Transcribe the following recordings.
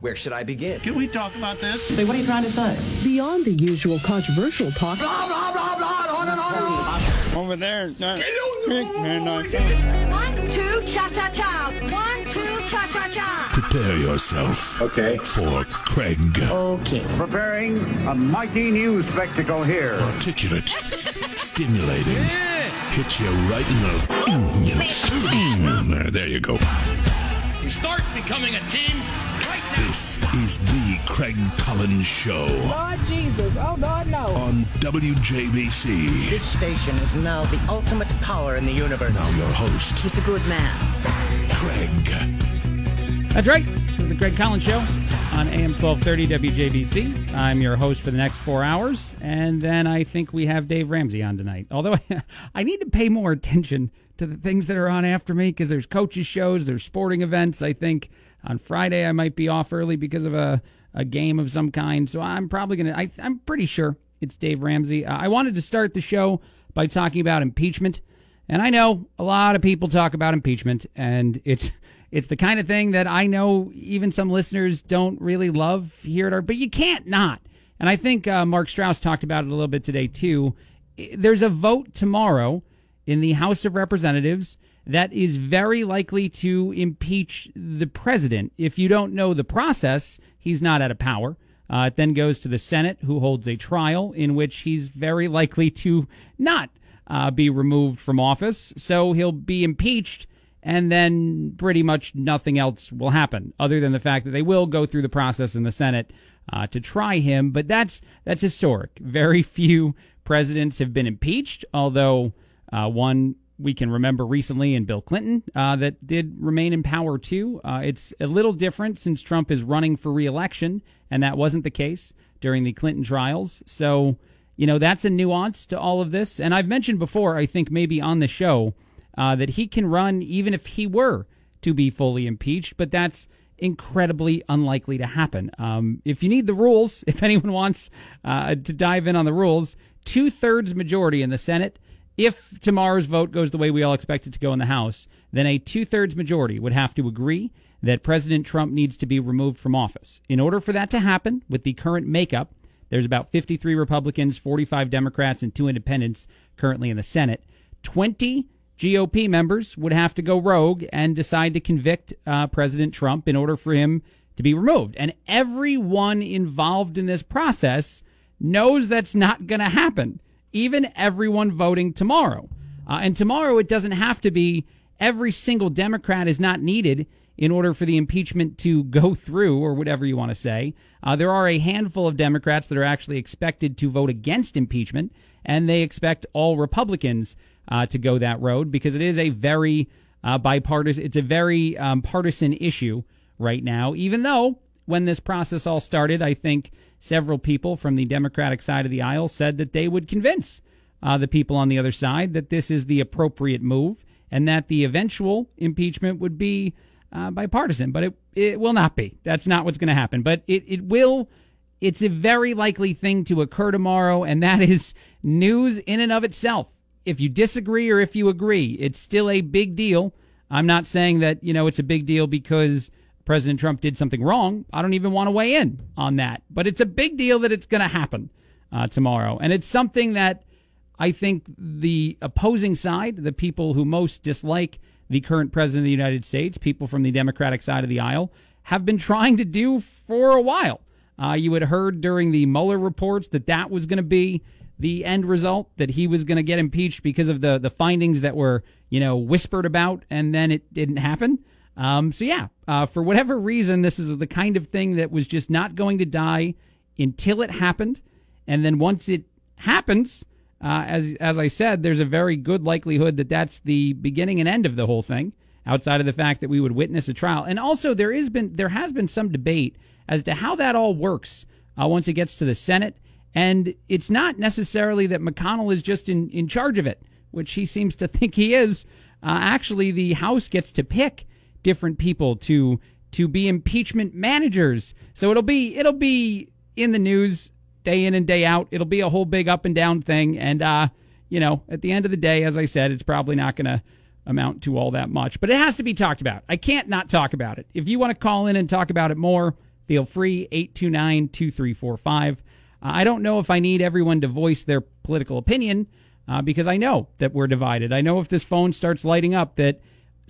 Where should I begin? Can we talk about this? Say, what are you trying to say? Beyond the usual controversial talk. Blah, blah, blah, blah, on and on and on. Over there. No. One, two, cha-cha-cha. One, two, cha-cha-cha. Prepare yourself. Okay. For Craig. Okay. Preparing a mighty new spectacle here. Articulate. stimulating. Hit you right in the. There, mm, mm, there you go. We start becoming a team right now. This is the Craig Collins Show Lord Jesus. Oh, Lord, no. on WJBC. This station is now the ultimate power in the universe. Now your host, He's a good man. Craig. That's right. It's the Craig Collins Show on AM 1230 WJBC. I'm your host for the next four hours. And then I think we have Dave Ramsey on tonight. Although I need to pay more attention to the things that are on after me because there's coaches' shows, there's sporting events. I think on Friday I might be off early because of a, a game of some kind. So I'm probably going to, I'm pretty sure it's Dave Ramsey. Uh, I wanted to start the show by talking about impeachment. And I know a lot of people talk about impeachment, and it's it's the kind of thing that I know even some listeners don't really love here at our, but you can't not. And I think uh, Mark Strauss talked about it a little bit today too. There's a vote tomorrow in the House of Representatives that is very likely to impeach the president. If you don't know the process, he's not out of power. Uh, it then goes to the Senate, who holds a trial in which he's very likely to not uh, be removed from office. So he'll be impeached, and then pretty much nothing else will happen, other than the fact that they will go through the process in the Senate uh, to try him. But that's that's historic. Very few presidents have been impeached, although uh, one we can remember recently in Bill Clinton uh, that did remain in power too. Uh, it's a little different since Trump is running for reelection, and that wasn't the case during the Clinton trials. So, you know, that's a nuance to all of this. And I've mentioned before, I think maybe on the show, uh, that he can run even if he were to be fully impeached, but that's incredibly unlikely to happen. Um, if you need the rules, if anyone wants uh, to dive in on the rules, two thirds majority in the Senate. If tomorrow's vote goes the way we all expect it to go in the House, then a two thirds majority would have to agree that President Trump needs to be removed from office. In order for that to happen, with the current makeup, there's about 53 Republicans, 45 Democrats, and two independents currently in the Senate. 20 GOP members would have to go rogue and decide to convict uh, President Trump in order for him to be removed. And everyone involved in this process knows that's not going to happen, even everyone voting tomorrow. Uh, and tomorrow, it doesn't have to be every single Democrat is not needed in order for the impeachment to go through, or whatever you want to say. Uh, there are a handful of Democrats that are actually expected to vote against impeachment, and they expect all Republicans uh, to go that road because it is a very uh, bipartisan, it's a very um, partisan issue right now. Even though when this process all started, I think several people from the Democratic side of the aisle said that they would convince uh, the people on the other side that this is the appropriate move and that the eventual impeachment would be uh, bipartisan. But it, it will not be. That's not what's going to happen. But it, it will. It's a very likely thing to occur tomorrow, and that is news in and of itself. If you disagree or if you agree, it's still a big deal. I'm not saying that, you know, it's a big deal because President Trump did something wrong. I don't even want to weigh in on that. But it's a big deal that it's going to happen uh, tomorrow. And it's something that I think the opposing side, the people who most dislike the current president of the United States, people from the Democratic side of the aisle, have been trying to do for a while. Uh, you had heard during the Mueller reports that that was going to be the end result, that he was going to get impeached because of the, the findings that were, you know, whispered about, and then it didn't happen. Um, so, yeah, uh, for whatever reason, this is the kind of thing that was just not going to die until it happened. And then once it happens, uh, as as I said, there's a very good likelihood that that's the beginning and end of the whole thing. Outside of the fact that we would witness a trial, and also there is been there has been some debate as to how that all works uh, once it gets to the Senate, and it's not necessarily that McConnell is just in in charge of it, which he seems to think he is. Uh, actually, the House gets to pick different people to to be impeachment managers, so it'll be it'll be in the news day in and day out. It'll be a whole big up and down thing. And, uh, you know, at the end of the day, as I said, it's probably not going to amount to all that much, but it has to be talked about. I can't not talk about it. If you want to call in and talk about it more, Feel free, 829 2345. I don't know if I need everyone to voice their political opinion uh, because I know that we're divided. I know if this phone starts lighting up that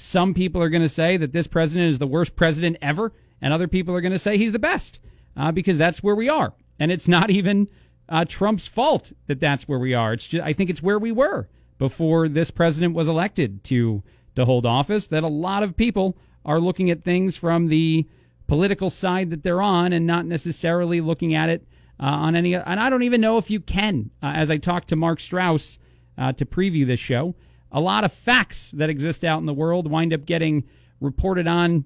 some people are going to say that this president is the worst president ever, and other people are going to say he's the best uh, because that's where we are. And it's not even uh, Trump's fault that that's where we are. It's just I think it's where we were before this president was elected to to hold office. That a lot of people are looking at things from the political side that they're on and not necessarily looking at it uh, on any. And I don't even know if you can. Uh, as I talked to Mark Strauss uh, to preview this show, a lot of facts that exist out in the world wind up getting reported on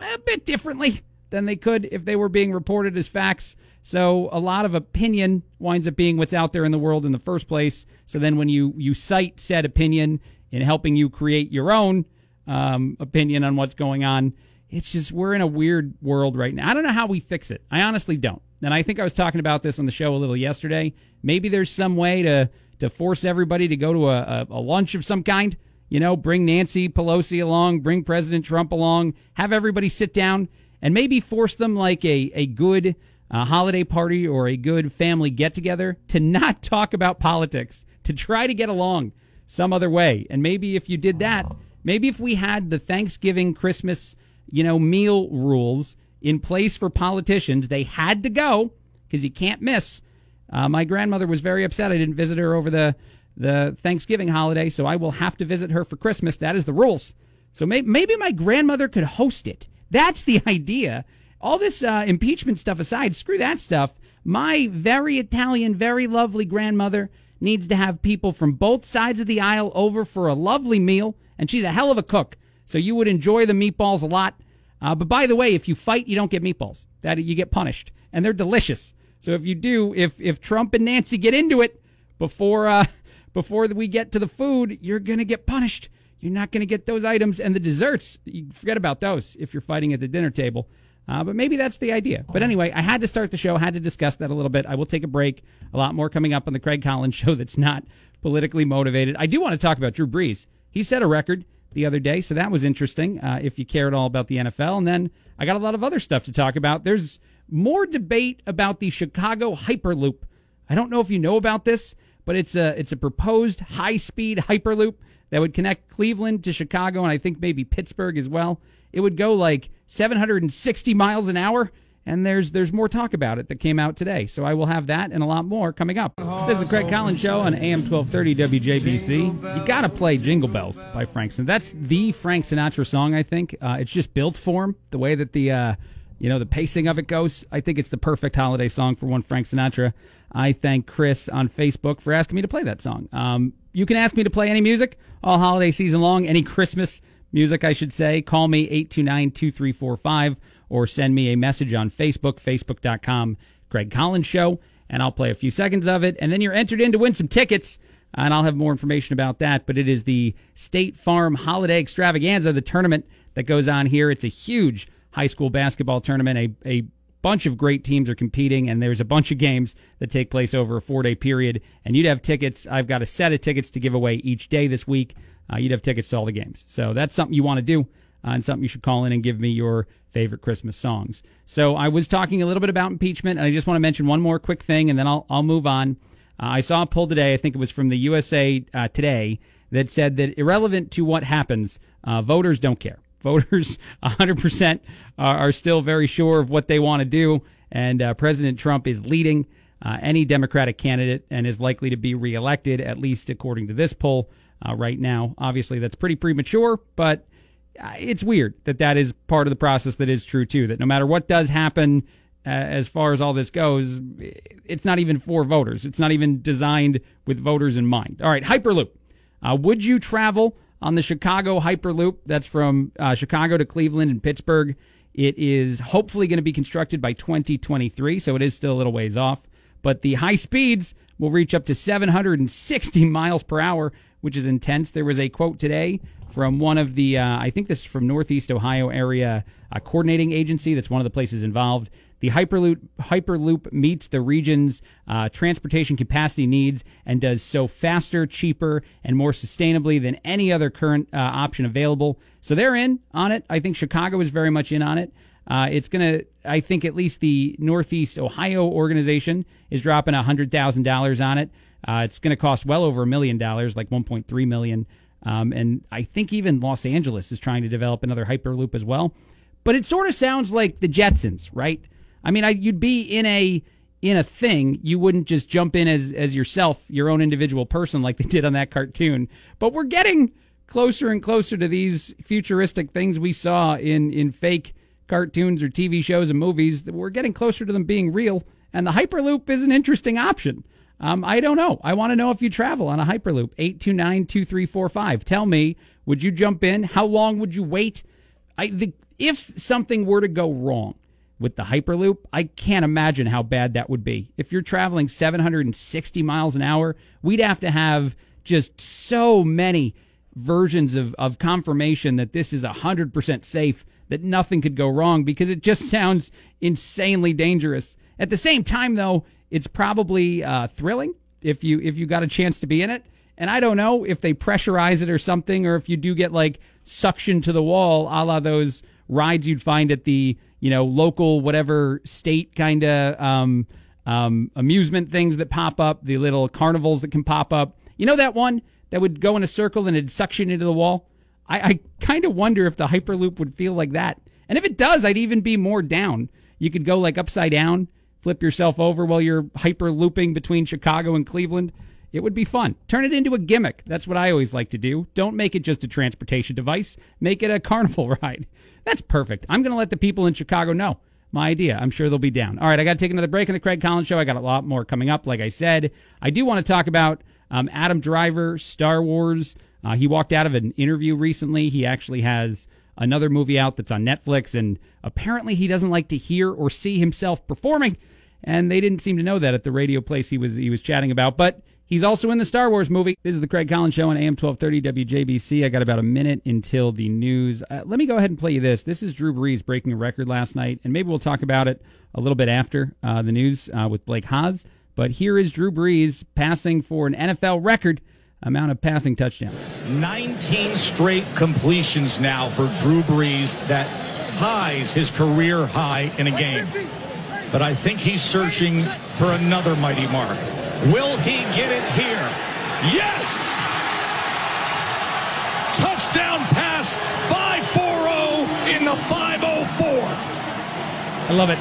a bit differently than they could if they were being reported as facts. So a lot of opinion winds up being what's out there in the world in the first place. So then when you, you cite said opinion in helping you create your own um, opinion on what's going on, it's just we're in a weird world right now. I don't know how we fix it. I honestly don't. And I think I was talking about this on the show a little yesterday. Maybe there's some way to to force everybody to go to a, a, a lunch of some kind. You know, bring Nancy Pelosi along, bring President Trump along, have everybody sit down, and maybe force them like a a good a holiday party or a good family get together to not talk about politics, to try to get along some other way. And maybe if you did that, maybe if we had the Thanksgiving, Christmas, you know, meal rules in place for politicians, they had to go because you can't miss. Uh, my grandmother was very upset I didn't visit her over the the Thanksgiving holiday, so I will have to visit her for Christmas. That is the rules. So maybe, maybe my grandmother could host it. That's the idea all this uh, impeachment stuff aside, screw that stuff. My very Italian, very lovely grandmother needs to have people from both sides of the aisle over for a lovely meal, and she's a hell of a cook. So you would enjoy the meatballs a lot. Uh, but by the way, if you fight, you don't get meatballs. That you get punished, and they're delicious. So if you do, if if Trump and Nancy get into it before uh, before we get to the food, you're gonna get punished. You're not gonna get those items and the desserts. You forget about those if you're fighting at the dinner table. Uh, but maybe that's the idea. But anyway, I had to start the show, had to discuss that a little bit. I will take a break. A lot more coming up on the Craig Collins show that's not politically motivated. I do want to talk about Drew Brees. He set a record the other day, so that was interesting uh, if you care at all about the NFL. And then I got a lot of other stuff to talk about. There's more debate about the Chicago Hyperloop. I don't know if you know about this, but it's a it's a proposed high speed Hyperloop that would connect Cleveland to Chicago and I think maybe Pittsburgh as well it would go like 760 miles an hour. And there's there's more talk about it that came out today. So I will have that and a lot more coming up. This is the Craig Collins Show on AM 1230 WJBC. You got to play Jingle Bells by Frank Sinatra. That's the Frank Sinatra song, I think. Uh, it's just built for him, the way that the, uh, you know, the pacing of it goes. I think it's the perfect holiday song for one Frank Sinatra. I thank Chris on Facebook for asking me to play that song. Um, you can ask me to play any music all holiday season long, any Christmas music, I should say, call me 829 2345 or send me a message on Facebook, facebook.com, Craig Collins Show, and I'll play a few seconds of it. And then you're entered in to win some tickets, and I'll have more information about that. But it is the State Farm Holiday Extravaganza, the tournament that goes on here. It's a huge high school basketball tournament, a, a bunch of great teams are competing, and there's a bunch of games that take place over a four day period. And you'd have tickets. I've got a set of tickets to give away each day this week uh, you'd have tickets to all the games. So that's something you want to do uh, and something you should call in and give me your favorite Christmas songs. So I was talking a little bit about impeachment, and I just want to mention one more quick thing, and then I'll, I'll move on. Uh, I saw a poll today, I think it was from the USA uh, Today, that said that irrelevant to what happens, uh, voters don't care. Voters 100% are, are, still very sure of what they want to do, and uh, President Trump is leading any Democratic candidate and is likely to be reelected, at least according to this poll uh, right now. Obviously, that's pretty premature, but uh, it's weird that that is part of the process that is true too. That no matter what does happen, uh, as far as all this goes, it's not even for voters. It's not even designed with voters in mind. All right, Hyperloop. Uh, would you travel on the Chicago Hyperloop? That's from uh, Chicago to Cleveland and Pittsburgh. It is hopefully going to be constructed by 2023, so it is still a little ways off. But the high speeds will reach up to 760 miles per hour which is intense. There was a quote today from one of the, uh, I think this is from Northeast Ohio area uh, coordinating agency. That's one of the places involved. The Hyperloop Hyperloop meets the region's uh, transportation capacity needs and does so faster, cheaper, and more sustainably than any other current uh, option available. So they're in on it. I think Chicago is very much in on it. Uh, it's going to, I think, at least the Northeast Ohio organization is dropping hundred thousand dollars on it. Uh, it's going to cost well over a million dollars, like one point three million. Um, and I think even Los Angeles is trying to develop another Hyperloop as well. But it sort of sounds like the Jetsons, right? I mean, I, you'd be in a in a thing. You wouldn't just jump in as as yourself, your own individual person, like they did on that cartoon. But we're getting closer and closer to these futuristic things we saw in in fake cartoons or TV shows and movies. We're getting closer to them being real, and the Hyperloop is an interesting option. Um, I don't know. I want to know if you travel on a Hyperloop. 829-2345. Tell me, would you jump in? How long would you wait? I the, if something were to go wrong with the Hyperloop, I can't imagine how bad that would be. If you're traveling 760 miles an hour, we'd have to have just so many versions of, of confirmation that this is 100% safe, that nothing could go wrong because it just sounds insanely dangerous. At the same time, though, it's probably uh, thrilling if you if you got a chance to be in it. And I don't know if they pressurize it or something, or if you do get like suction to the wall, a la those rides you'd find at the you know local whatever state kind of um, um, amusement things that pop up, the little carnivals that can pop up. You know that one that would go in a circle and it'd suction into the wall. I, I kind of wonder if the Hyperloop would feel like that. And if it does, I'd even be more down. You could go like upside down flip yourself over while you're hyper looping between Chicago and Cleveland. It would be fun. Turn it into a gimmick. That's what I always like to do. Don't make it just a transportation device. Make it a carnival ride. That's perfect. I'm going to let the people in Chicago know my idea. I'm sure they'll be down. All right, I got to take another break in the Craig Collins show. I got a lot more coming up. Like I said, I do want to talk about um, Adam Driver, Star Wars. Uh, he walked out of an interview recently. He actually has another movie out that's on Netflix, and apparently he doesn't like to hear or see himself performing and they didn't seem to know that at the radio place he was he was chatting about. But he's also in the Star Wars movie. This is the Craig Collins Show on AM 1230 WJBC. I got about a minute until the news. Uh, let me go ahead and play you this. This is Drew Brees breaking a record last night, and maybe we'll talk about it a little bit after uh, the news uh, with Blake Haas. But here is Drew Brees passing for an NFL record amount of passing touchdowns. 19 straight completions now for Drew Brees that ties his career high in a game but I think he's searching for another mighty mark. Will he get it here? Yes! Touchdown pass 540 in the 504. I love it.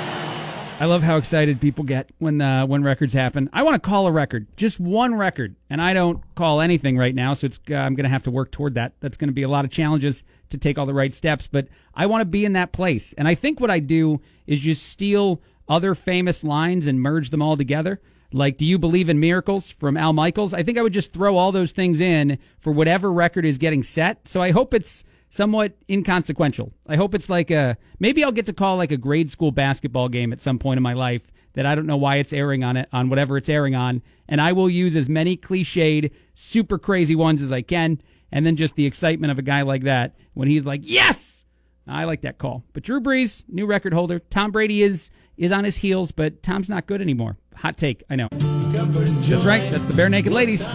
I love how excited people get when uh, when records happen. I want to call a record, just one record, and I don't call anything right now. So it's uh, I'm going to have to work toward that. That's going to be a lot of challenges to take all the right steps, but I want to be in that place. And I think what I do is just steal other famous lines and merge them all together. Like, do you believe in miracles from Al Michaels? I think I would just throw all those things in for whatever record is getting set. So I hope it's somewhat inconsequential. I hope it's like a maybe I'll get to call like a grade school basketball game at some point in my life that I don't know why it's airing on it on whatever it's airing on, and I will use as many cliched, super crazy ones as I can, and then just the excitement of a guy like that when he's like, "Yes!" I like that call. But Drew Brees, new record holder. Tom Brady is is on his heels, but Tom's not good anymore. Hot take, I know. That's right. That's the Barenaked Ladies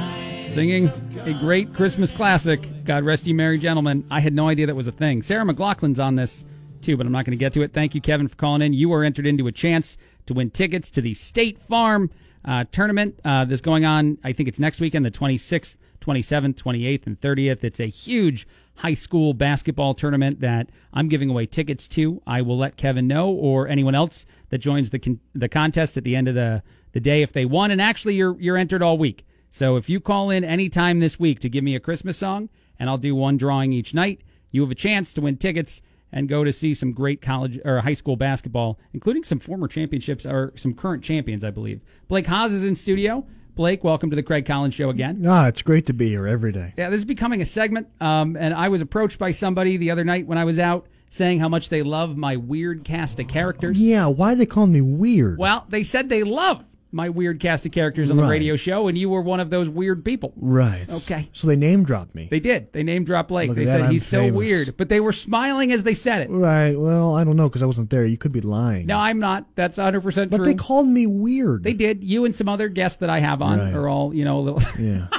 singing a great Christmas classic. God rest you, merry gentlemen. I had no idea that was a thing. Sarah McLachlan's on this too, but I'm not going to get to it. Thank you, Kevin, for calling in. You are entered into a chance to win tickets to the State Farm uh, tournament uh, that's going on. I think it's next weekend, the 26th, 27th, 28th, and 30th. It's a huge high school basketball tournament that I'm giving away tickets to. I will let Kevin know or anyone else that joins the con- the contest at the end of the the day if they won. And actually, you're you're entered all week. So if you call in anytime this week to give me a Christmas song, and I'll do one drawing each night, you have a chance to win tickets and go to see some great college or high school basketball, including some former championships or some current champions, I believe. Blake Haas is in studio. Blake, welcome to the Craig Collins Show again. Ah, it's great to be here every day. Yeah, this is becoming a segment. Um, and I was approached by somebody the other night when I was out saying how much they love my weird cast of characters. Yeah, why they call me weird? Well, they said they love my weird cast of characters on the Right. radio show, and you were one of those weird people. Right. Okay. So they name dropped me. They did. They name dropped Blake. Look they said that, he's so weird, but they were smiling as they said it. Right. Well, I don't know because I wasn't there. You could be lying. No, I'm not. That's 100% but true. they called me weird. They did. You and some other guests that I have on Right. are all, you know, a little. Yeah.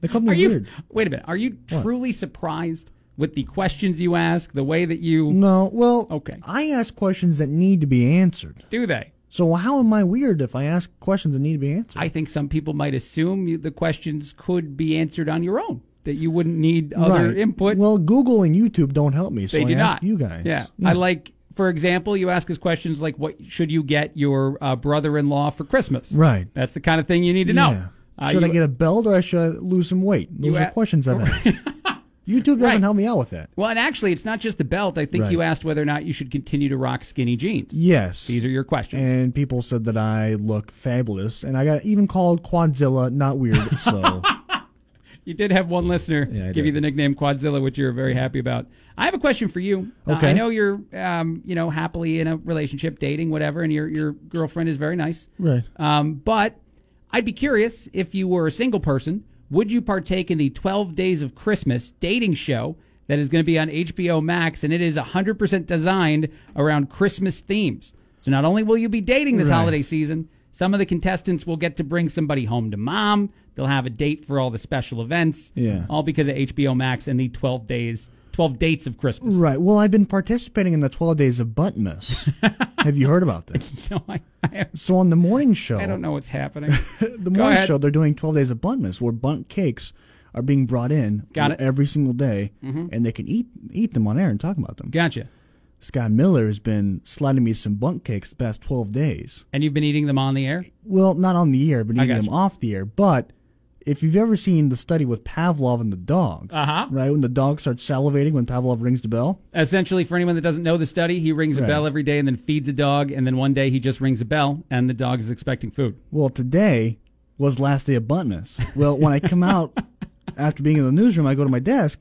They called me Are you? weird. Wait a minute. Are you What? truly surprised with the questions you ask, the way that you No, well, Okay. I ask questions that need to be answered. do they? So how am I weird if I ask questions that need to be answered? I think some people might assume you, the questions could be answered on your own, that you wouldn't need other Right. input. Well, Google and YouTube don't help me, so they I do ask not. you guys. Yeah. I like, for example, you ask us questions like, "What should you get your uh, brother-in-law for Christmas?" Right. That's the kind of thing you need to know. Yeah. Uh, should I get a belt or should I lose some weight? Those are questions I've asked. YouTube doesn't Right. help me out with that. Well, and actually, it's not just the belt. I think Right. you asked whether or not you should continue to rock skinny jeans. Yes. These are your questions. and people said that I look fabulous, and I got even called Quadzilla, not weird. So You did have one listener Yeah, give did. you the nickname Quadzilla, which you're very happy about. I have a question for you. Uh, Okay. I know you're, um, you know, happily in a relationship, dating, whatever, and your your girlfriend is very nice. right. Um, but I'd be curious if you were a single person, would you partake in the 12 Days of Christmas dating show that is going to be on HBO Max, and it is 100% designed around Christmas themes. So not only will you be dating this Right. holiday season, some of the contestants will get to bring somebody home to mom. They'll have a date for all the special events. Yeah. All because of HBO Max and the 12 days, 12 dates of Christmas. Right. Well, I've been participating in the 12 days of Buttmas. Have you heard about that? No, I, I, So on the morning show, I don't know what's happening. the Go morning ahead. show, they're doing 12 days of Buttmas, where Bundt cakes are being brought in Got it. Mm-hmm. every single day, and they can eat eat them on air and talk about them. Gotcha. Scott Miller has been sliding me some Bundt cakes the past 12 days. And you've been eating them on the air? Well, not on the air, but eating them you. off the air. But if you've ever seen the study with Pavlov and the dog, Uh-huh. right when the dog starts salivating when Pavlov rings the bell, Essentially, for anyone that doesn't know the study, he rings a bell every day and then feeds a dog, and then one day he just rings a bell and the dog is expecting food. Well, today was last day of buntness. Well, when I come out after being in the newsroom, I go to my desk.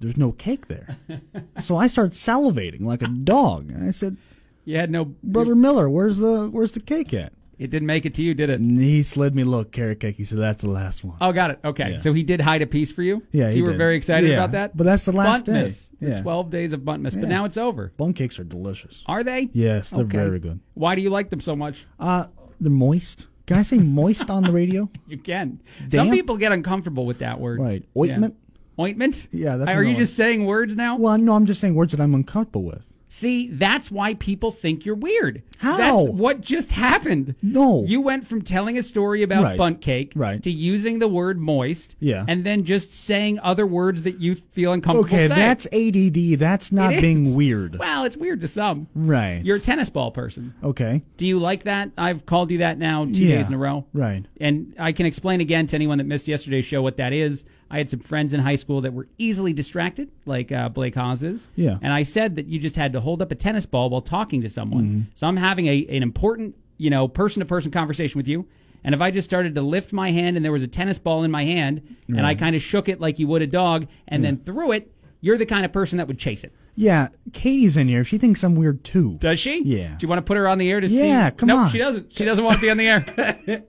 There's no cake there, so I start salivating like a dog. And I said, You had no "Brother Miller, where's the where's the cake at?" It didn't make it to you, did it? He slid me a little carrot cake. He said, "That's the last one." Oh, got it. Okay, Yeah. so he did hide a piece for you. Yeah, so he you were did. very excited Yeah, about that. but that's the last day. Bundtmas. The Yeah. Twelve days of Buntmas, but Yeah. now it's over. Bun cakes are delicious. Are they? Yes, they're very good. Why do you like them so much? Uh, they're moist. Can I say moist on the radio? You can. Some Damp? people get uncomfortable with that word. Right. Yeah. Ointment? Ointment? Yeah, that's Are you another- just saying words now? Well, no, I'm just saying words that I'm uncomfortable with. See, that's why people think you're weird. How? That's what just happened. No. You went from telling a story about Right. Bundt cake Right. to using the word moist. Yeah. And then just saying other words that you feel uncomfortable Okay, saying. that's ADD. That's not It being is. weird. Well, it's weird to some. Right. You're a tennis ball person. okay. Do you like that? I've called you that now two Yeah. days in a row. Right. And I can explain again to anyone that missed yesterday's show what that is. I had some friends in high school that were easily distracted, like uh, Blake Haas is. Yeah. And I said that you just had to hold up a tennis ball while talking to someone. Mm-hmm. So I'm having a, an important, you know, person to person conversation with you. And if I just started to lift my hand and there was a tennis ball in my hand and I kind of shook it like you would a dog and then threw it, you're the kind of person that would chase it. Yeah, Katie's in here. She thinks I'm weird too. Does she? Yeah. Do you want to put her on the air to see? Yeah, come nope, on. she doesn't. She doesn't want to be on the air.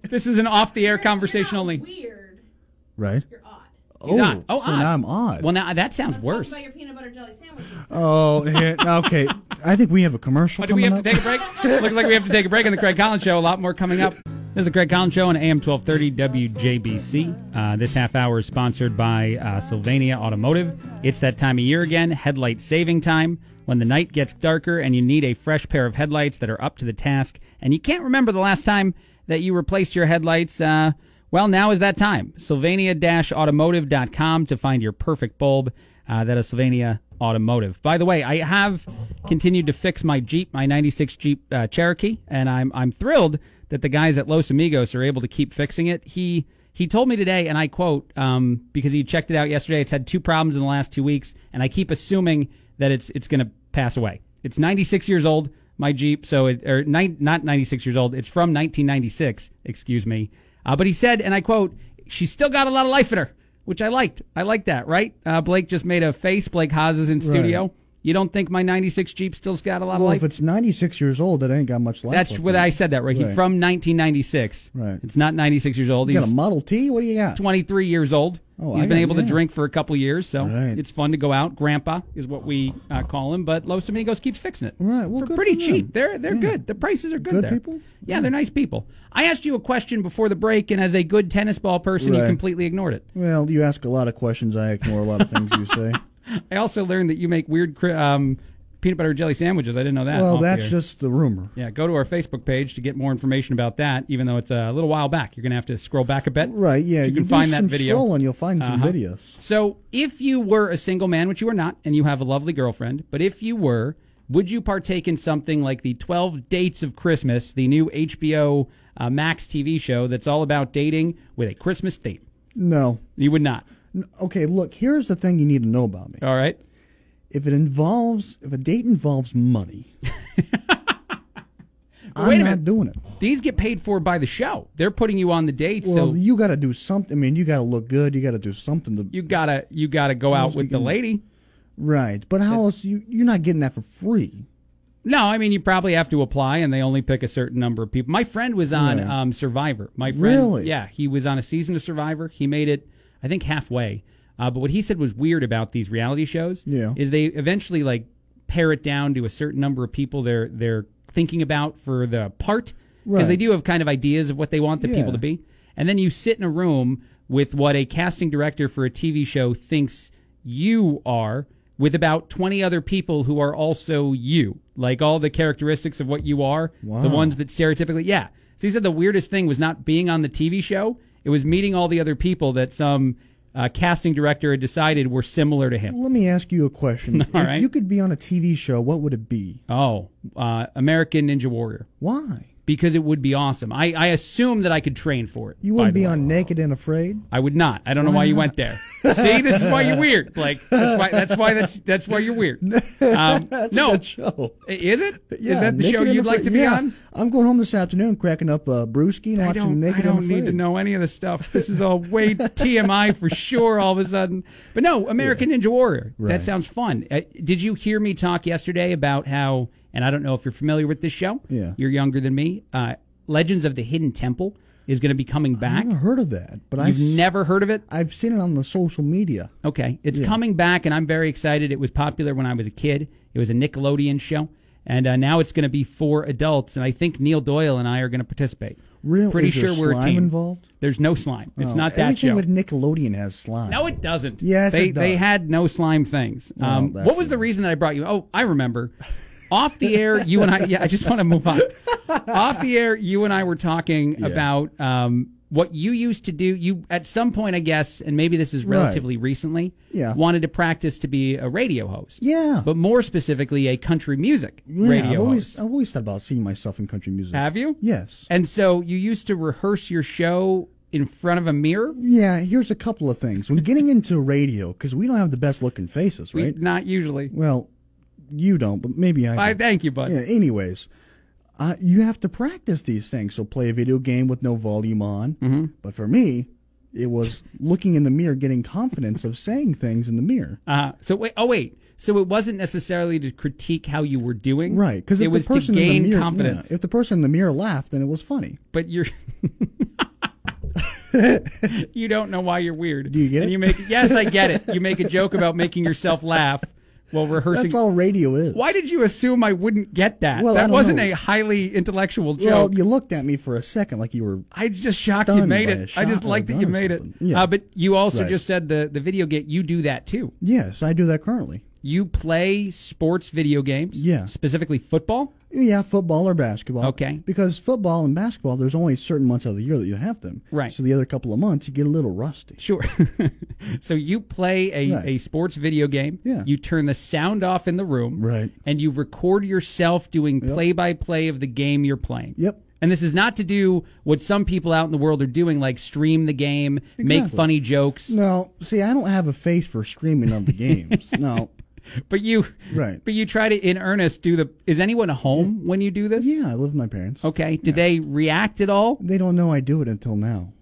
this is an off the air conversation only. Weird. Right? You're odd. He's oh, odd. Oh, so odd. now I'm odd. Well, now that sounds Let's worse. talk about your peanut butter jelly sandwiches. oh, here, okay. I think we have a commercial Oh, do we coming have to take a break? Looks like we have to take a break on the Craig Collins Show. A lot more coming up. This is the Craig Collins Show on AM 1230 WJBC. Uh, this half hour is sponsored by uh, Sylvania Automotive. It's that time of year again, headlight saving time, when the night gets darker and you need a fresh pair of headlights that are up to the task, and you can't remember the last time that you replaced your headlights. Uh, well, now is that time. Sylvania-automotive.com to find your perfect bulb. Uh, that is Sylvania Automotive. By the way, I have continued to fix my Jeep, my '96 Jeep uh, Cherokee, and I'm I'm thrilled that the guys at Los Amigos are able to keep fixing it. He he told me today, and I quote, um, because he checked it out yesterday. It's had two problems in the last two weeks, and I keep assuming that it's it's going to pass away. It's 96 years old, my Jeep, so it or ni- not 96 years old. It's from 1996. Excuse me, uh, but he said, and I quote, she's still got a lot of life in her which I liked. I like that, right? Uh, Blake just made a face. Blake Haas is in studio. Right. You don't think my 96 Jeep still's got a lot Well, of life? Well if it's 96 years old, it ain't got much life. That's what. I said that, right? He's Right. from 1996. Right. It's not 96 years old. You got a Model T? What do you got? 23 years old. Oh, He's I been got- able to drink for a couple years, so Right. it's fun to go out. Grandpa is what we uh, call him, but Los Amigos keeps fixing it. Right, well, for pretty for cheap. They're they're Yeah. good. The prices are good. Good there. people? Yeah, they're nice people. I asked you a question before the break, and as a good tennis ball person, you completely ignored it. Well, you ask a lot of questions. I ignore a lot of things you say. I also learned that you make weird um, peanut butter jelly sandwiches. I didn't know that. well, off that's air. just the rumor. Yeah, go to our Facebook page to get more information about that. Even though it's a little while back, you're going to have to scroll back a bit. Right, yeah. you can do find that video. Scrolling, you'll find some Uh-huh. videos. So, if you were a single man, which you are not, and you have a lovely girlfriend, but if you were, would you partake in something like the 12 Dates of Christmas, the new HBO uh, Max TV show that's all about dating with a Christmas theme? No. You would not. Okay, look, here's the thing you need to know about me. All right. If it involves, if a date involves money, I'm not minute. doing it. These get paid for by the show. They're putting you on the date, Well, so you got to do something. I mean, you got to look good. You got to do something to. you gotta you gotta go out with the lady. right, but how else? You you're not getting that for free. No, I mean you probably have to apply, and they only pick a certain number of people. My friend was on Right. um, Survivor. My friend, Really? yeah, he was on a season of Survivor. He made it, I think, halfway. Uh, but what he said was weird about these reality shows Yeah. is they eventually like pare it down to a certain number of people they're they're thinking about for the part because Right. they do have kind of ideas of what they want the people to be, and then you sit in a room with what a casting director for a TV show thinks you are with about 20 other people who are also you like all the characteristics of what you are the ones that stereotypically yeah so he said the weirdest thing was not being on the tv show it was meeting all the other people that some uh, casting director had decided were similar to him Let me ask you a question. if right. you could be on a TV show, what would it be? oh uh, american ninja warrior Why? Because it would be awesome i, I assume that i could train for it You wouldn't be way. on Naked and Afraid. I would not. I don't know Why why you went there. See, this is why you're weird. Like that's why that's why that's that's why you're weird. Um, That's no, a show. is it? Is Yeah, that the Naked show you'd like to be yeah. on? I'm going home this afternoon, cracking up uh, brewski and I watching. Naked I don't need to know any of this stuff. This is all way TMI for sure. All of a sudden, but no, American Ninja Warrior. That sounds fun. Uh, did you hear me talk yesterday about how? And I don't know if you're familiar with this show. Yeah. you're younger than me. Uh, Legends of the Hidden Temple is going to be coming back. I back. haven't heard of that, but You've I've never heard of it? I've seen it on the social media. Okay, it's Yeah. coming back, and I'm very excited. It was popular when I was a kid. It was a Nickelodeon show, and uh, now it's going to be for adults. And I think Neil Doyle and I are going to participate. Real? Pretty is there sure we're a slime team. involved? There's no slime. It's Oh, not that everything show. with Nickelodeon has slime. no, it doesn't. Yes, they it they had no slime things. Um, that's what was the- reason that I brought you? Oh, I remember. Off the air, you and I. Yeah, I just want to move on. Off the air, you and I were talking Yeah. about um, what you used to do. You at some point, I guess, and maybe this is Right. relatively recently. Yeah. wanted to practice to be a radio host. Yeah. but more specifically, a country music yeah, radio I've always host. I've always thought about seeing myself in country music. Have you? Yes. And so you used to rehearse your show in front of a mirror. Yeah, here's a couple of things. When getting into radio, because we don't have the best looking faces, We- right? not usually. Well, you don't, but maybe I. I do. thank you, bud. Yeah. Anyways, uh, you have to practice these things. So play a video game with no volume on. Mm-hmm. But for me, it was looking in the mirror, getting confidence of saying things in the mirror. Uh, so wait, oh wait, so it wasn't necessarily to critique how you were doing, Right, because it if was the person to gain in the mirror, confidence. yeah, if the person in the mirror laughed, then it was funny. but you're, you don't know why you're weird. Do you get and it? You make yes, I get it. You make a joke about making yourself laugh while rehearsing. That's all radio is. Why did you assume I wouldn't get that? Well, that wasn't know. a highly intellectual Well, joke. you looked at me for a second like you were. I just shocked you made it. I just like that you made it. Yeah. Uh, but you also Right. just said the the video game. You do that too. Yes, I do that currently. You play sports video games. Yeah. Specifically football. Yeah, football or basketball. Okay. Because football and basketball, there's only certain months of the year that you have them. Right. So the other couple of months, you get a little rusty. Sure. so you play a, Right. a sports video game. Yeah. You turn the sound off in the room. Right. And you record yourself doing play by play of the game you're playing. Yep. And this is not to do what some people out in the world are doing, like stream the game, make funny jokes. No, see, I don't have a face for streaming of the games. no. But you, Right. But you try to, in earnest, do the. Is anyone home when you do this? Yeah, I live with my parents. Okay. Did they react at all? They don't know I do it until now.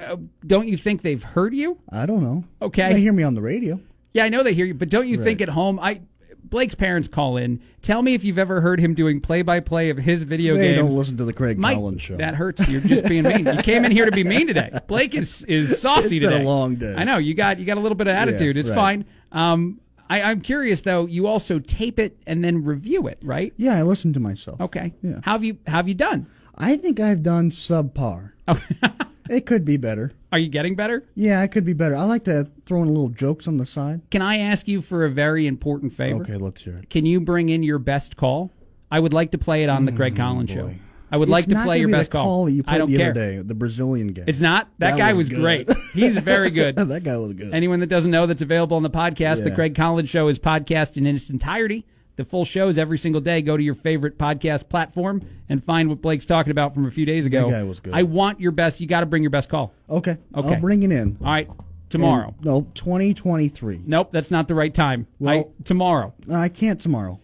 Uh, don't you think they've heard you? I don't know. Okay. They hear me on the radio. Yeah, I know they hear you, but don't you think at home? I Blake's parents call in. Tell me if you've ever heard him doing play by play of his video they games. don't listen to the Craig Mike, Collins show. that hurts. You're just being mean. You came in here to be mean today. Blake is is saucy It's been a today. long day. I know you got you got a little bit of attitude. it's right. fine. Um, I, I'm curious though. You also tape it and then review it, right? yeah, I listen to myself. Okay. Yeah. How have you how have you done? I think I've done subpar. Oh. it could be better. Are you getting better? Yeah, I could be better. I like to throw in little jokes on the side. Can I ask you for a very important favor? Okay, let's hear it. Can you bring in your best call? I would like to play it on the Craig mm, Collins show. I would It's like to play your be best call that you I played don't the care. other day, the Brazilian guy. It's not. That, That guy was was, great. He's very good. that guy was good. Anyone that doesn't know that's available on the podcast, the Craig Collins Show is podcast in its entirety. The full shows every single day. Go to your favorite podcast platform and find what Blake's talking about from a few days ago. That guy was good. I want your best. You got to bring your best call. okay, Okay. I'll bring it in. All right, tomorrow. And- no, 2023. Nope, that's not the right time. Well- I, tomorrow. I can't tomorrow.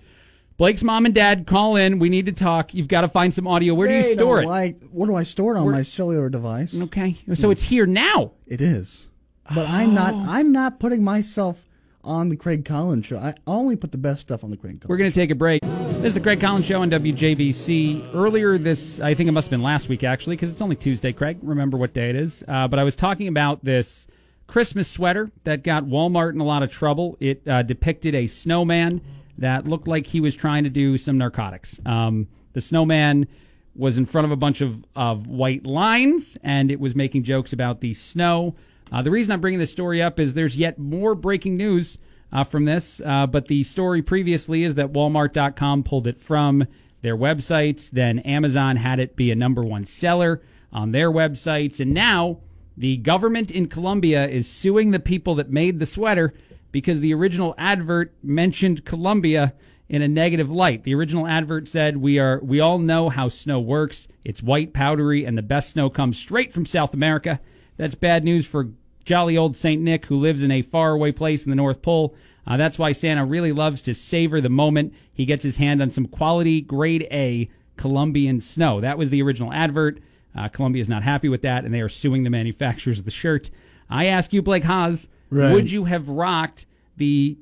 Blake's mom and dad call in. We need to talk. You've got to find some audio. Where do you store it? Like, where do I store it on Where- my cellular device? Okay, so it's here now. It is, but I'm not. Oh. I'm not putting myself on the Craig Collins show. I only put the best stuff on the Craig Collins. We're going to take a break. This is the Craig Collins Show on WJBC. Earlier this, I think it must have been last week actually, because it's only Tuesday, Craig. Remember what day it is. Uh, but I was talking about this Christmas sweater that got Walmart in a lot of trouble. It uh, depicted a snowman that looked like he was trying to do some narcotics. Um, the snowman was in front of a bunch of, of white lines, and it was making jokes about the snow. Uh, the reason I'm bringing this story up is there's yet more breaking news uh, from this, uh, but the story previously is that Walmart.com pulled it from their websites. Then Amazon had it be a number one seller on their websites, and now the government in Colombia is suing the people that made the sweater because the original advert mentioned Colombia in a negative light. The original advert said, "We are we all know how snow works. It's white, powdery, and the best snow comes straight from South America." That's bad news for jolly old Saint Nick who lives in a faraway place in the North Pole. Uh, that's why Santa really loves to savor the moment he gets his hand on some quality grade A Colombian snow. That was the original advert. Uh, Colombia is not happy with that, and they are suing the manufacturers of the shirt. I ask you, Blake Haas, Right. would you have rocked the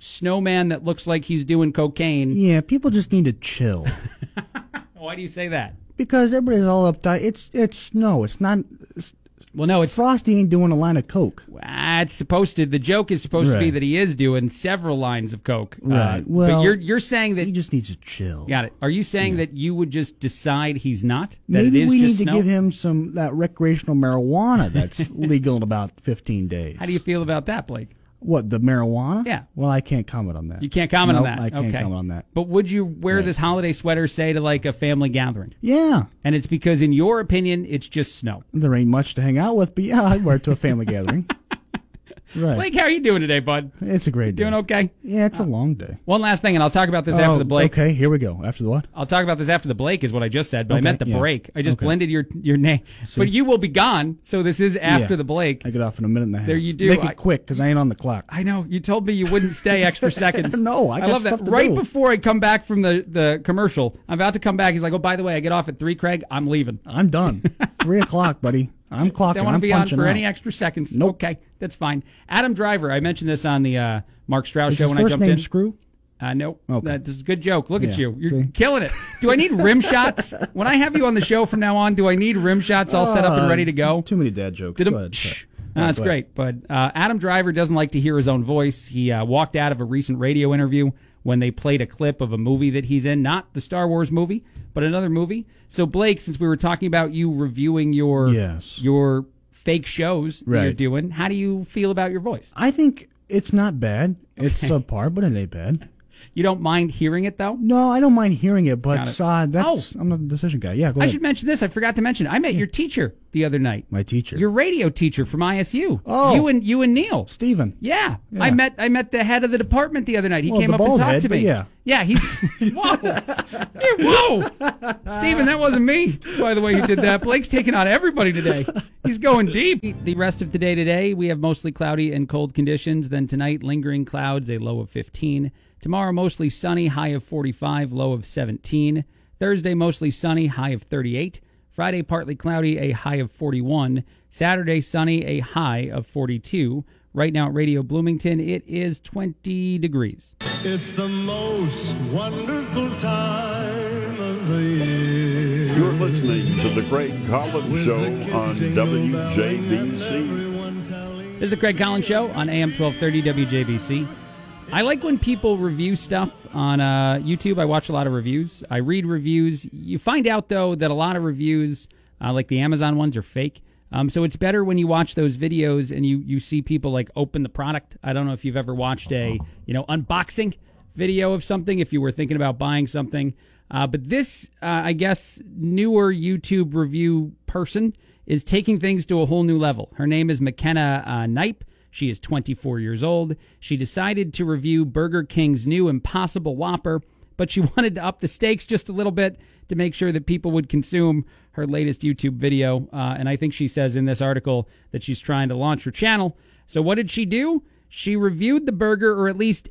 snowman that looks like he's doing cocaine? Yeah, people just need to chill Why do you say that? because everybody's all uptight. It's it's snow. It's not. It's, Well, no, it's Frosty ain't doing a line of coke. Ah, it's supposed to. The joke is supposed to be Right. that he is doing several lines of coke. Uh, Right. but you're you're saying that He just needs to chill. got it. Are you saying that you would just decide he's not? That Maybe it is we just need to snow? give him some that recreational marijuana that's legal in about 15 days. How do you feel about that, Blake? What the marijuana? Yeah. Well, I can't comment on that. You can't comment Nope, on that. I can't okay. comment on that. But would you wear this holiday sweater, say, to like a family gathering? Yeah, And it's because, in your opinion, it's just snow. there ain't much to hang out with, but yeah, I'd wear it to a family gathering. Right. Blake, how are you doing today, bud? it's a great day. Doing okay? Yeah, it's a uh, long day. One last thing, and I'll talk about this after Oh, the Blake. Okay, here we go. After the what? I'll talk about this after the Blake is what I just said, but I Okay, meant the yeah. break. I just Okay. blended your your name. But you will be gone, so this is after Yeah. the Blake. I get off in a minute and a half. There you do. Make I- it quick because I ain't on the clock. I know you told me you wouldn't stay extra seconds. No, I got love stuff that. to right do. before I come back from the the commercial, I'm about to come back. He's like, "Oh, by the way, I get off at three, Craig. I'm leaving. I'm done. Three o'clock, buddy. I'm clocking. Don't want I'm to be on punching for out. any extra seconds. Nope. Okay, that's fine. Adam Driver. I mentioned this on the uh, Mark Strauss Is show when I jumped name in. Screw? Uh, nope. Okay. That's a good joke. Look at you. You're see? killing it. Do I need rim shots? When I have you on the show from now on, do I need rim shots all set up and Uh, ready to go? Too many dad jokes. Did Go ahead. Shh. No, that's great. But uh, Adam Driver doesn't like to hear his own voice. He uh, walked out of a recent radio interview when they played a clip of a movie that he's in, not the Star Wars movie, but another movie. So Blake, since we were talking about you reviewing your Yes. your fake shows that you're doing, how do you feel about your voice? I think it's not bad. It's subpar, but it ain't bad. You don't mind hearing it though? No, I don't mind hearing it, but it. uh, that's I'm not the decision guy. Yeah, go I ahead. should mention this. I forgot to mention. I met your teacher the other night. My teacher, Your radio teacher from ISU. Oh. you and you and Neil. Stephen. Yeah. Yeah. I met I met the head of the department the other night. He Well, came up and talked head, to me. yeah. Yeah, he's whoa. Hey, whoa. Steven, that wasn't me, by the way, who did that. Blake's taking on everybody today. He's going deep. The rest of today today, we have mostly cloudy and cold conditions. Then tonight, lingering clouds, a low of 15. Tomorrow, mostly sunny, high of 45, low of 17. Thursday, mostly sunny, high of 38. Friday, partly cloudy, a high of 41. Saturday, sunny, a high of 42. Right now at Radio Bloomington, it is 20 degrees. It's the most wonderful time of the year. You're listening to the Craig Collins Show on WJBC. This is the Craig Collins Show on AM 1230 WJBC. I like when people review stuff on uh, YouTube. I watch a lot of reviews. I read reviews. You find out, though, that a lot of reviews, uh, like the Amazon ones, are fake. Um, so it's better when you watch those videos and you you see people like open the product. I don't know if you've ever watched a you know unboxing video of something if you were thinking about buying something. Uh, but this, uh, I guess, newer YouTube review person is taking things to a whole new level. Her name is McKenna uh, Knipe. She is 24 years old. She decided to review Burger King's new Impossible Whopper, but she wanted to up the stakes just a little bit to make sure that people would consume her latest YouTube video. Uh, and I think she says in this article that she's trying to launch her channel. So, what did she do? She reviewed the burger, or at least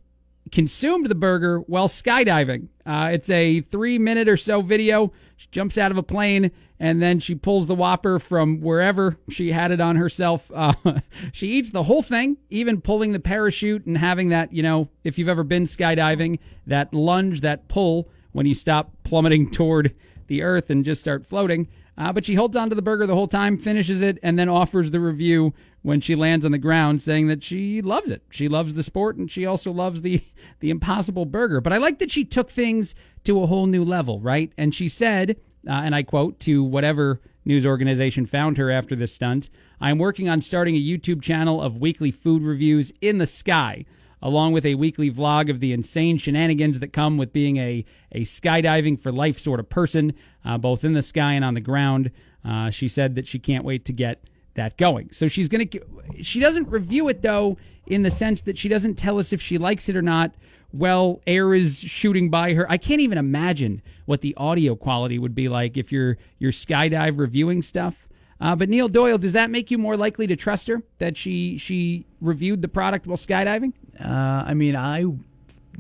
consumed the burger while skydiving. Uh, it's a three minute or so video. She jumps out of a plane and then she pulls the Whopper from wherever she had it on herself. Uh, she eats the whole thing, even pulling the parachute and having that, you know, if you've ever been skydiving, that lunge, that pull when you stop plummeting toward the earth and just start floating. Uh, but she holds on to the burger the whole time, finishes it, and then offers the review when she lands on the ground, saying that she loves it. She loves the sport, and she also loves the the Impossible Burger. But I like that she took things to a whole new level, right? And she said, uh, and I quote to whatever news organization found her after this stunt, "I am working on starting a YouTube channel of weekly food reviews in the sky." along with a weekly vlog of the insane shenanigans that come with being a, a skydiving for life sort of person, uh, both in the sky and on the ground. Uh, she said that she can't wait to get that going. So she's going to, she doesn't review it though, in the sense that she doesn't tell us if she likes it or not. Well, air is shooting by her. I can't even imagine what the audio quality would be like if you're you're skydive reviewing stuff. Uh, but Neil Doyle, does that make you more likely to trust her that she she reviewed the product while skydiving? Uh, I mean, I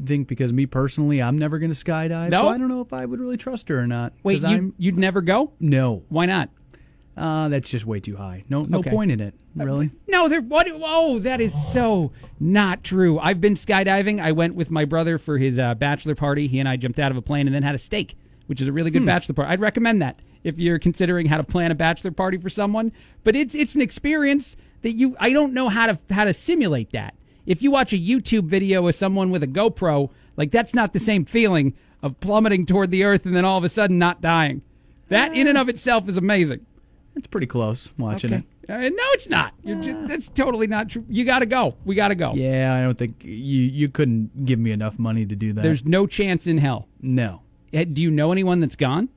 think because me personally, I'm never going to skydive, No? so I don't know if I would really trust her or not. Wait, you, I'm- you'd never go? no, Why not? Uh, that's just way too high. No, no Okay. point in it, really. No, there. What? Oh, that is so not true. I've been skydiving. I went with my brother for his uh, bachelor party. He and I jumped out of a plane and then had a steak, which is a really good bachelor party. I'd recommend that if you're considering how to plan a bachelor party for someone. But it's it's an experience that you. I don't know how to how to simulate that. If you watch a YouTube video of someone with a GoPro, like that's not the same feeling of plummeting toward the earth and then all of a sudden not dying. That in and of itself is amazing. It's pretty close watching Okay. Uh, no, it's not. You're ju- that's totally not true. You got to go. We got to go. Yeah, I don't think you you couldn't give me enough money to do that. There's no chance in hell. no, Eh, Do you know anyone that's gone?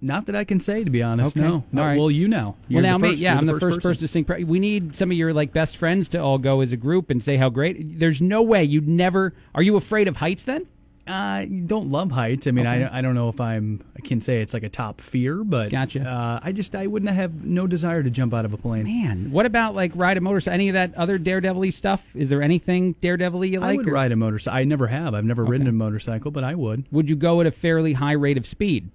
not that I can say to be honest. Okay. No, no. right. Well, you know. You're well, now, first, yeah, you're I'm the first, person. person. to sing. Pre- we need some of your like best friends to all go as a group and say how great. There's no way you'd never. Are you afraid of heights then? I don't love heights. I mean, Okay. I, I don't know if I'm I can say it's like a top fear, but Gotcha. Uh, I just I wouldn't have no desire to jump out of a plane. Man, what about like ride a motorcycle? Any of that other daredevil stuff? Is there anything daredevil you like? I would or ride a motorcycle. I never have. I've never ridden a motorcycle, but I would. Would you go at a fairly high rate of speed?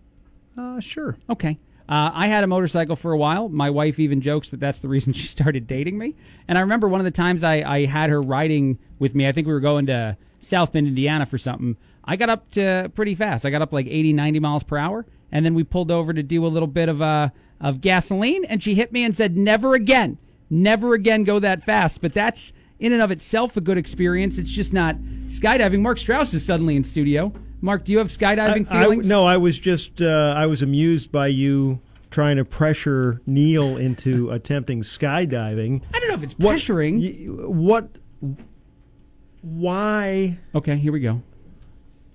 Uh, sure. Okay. Uh, I had a motorcycle for a while. My wife even jokes that that's the reason she started dating me. And I remember one of the times I, I had her riding with me. I think we were going to South Bend, Indiana for something. I got up to pretty fast. I got up like 80, 90 miles per hour. And then we pulled over to do a little bit of, uh, of gasoline. And she hit me and said, never again, never again go that fast. But that's in and of itself a good experience. It's just not skydiving. Mark Strauss is suddenly in studio. Mark, do you have skydiving I- I- feelings? no, I was just uh, I was amused by you trying to pressure Neil into attempting skydiving. I don't know if it's What- pressuring. y- What? Why? Okay, here we go.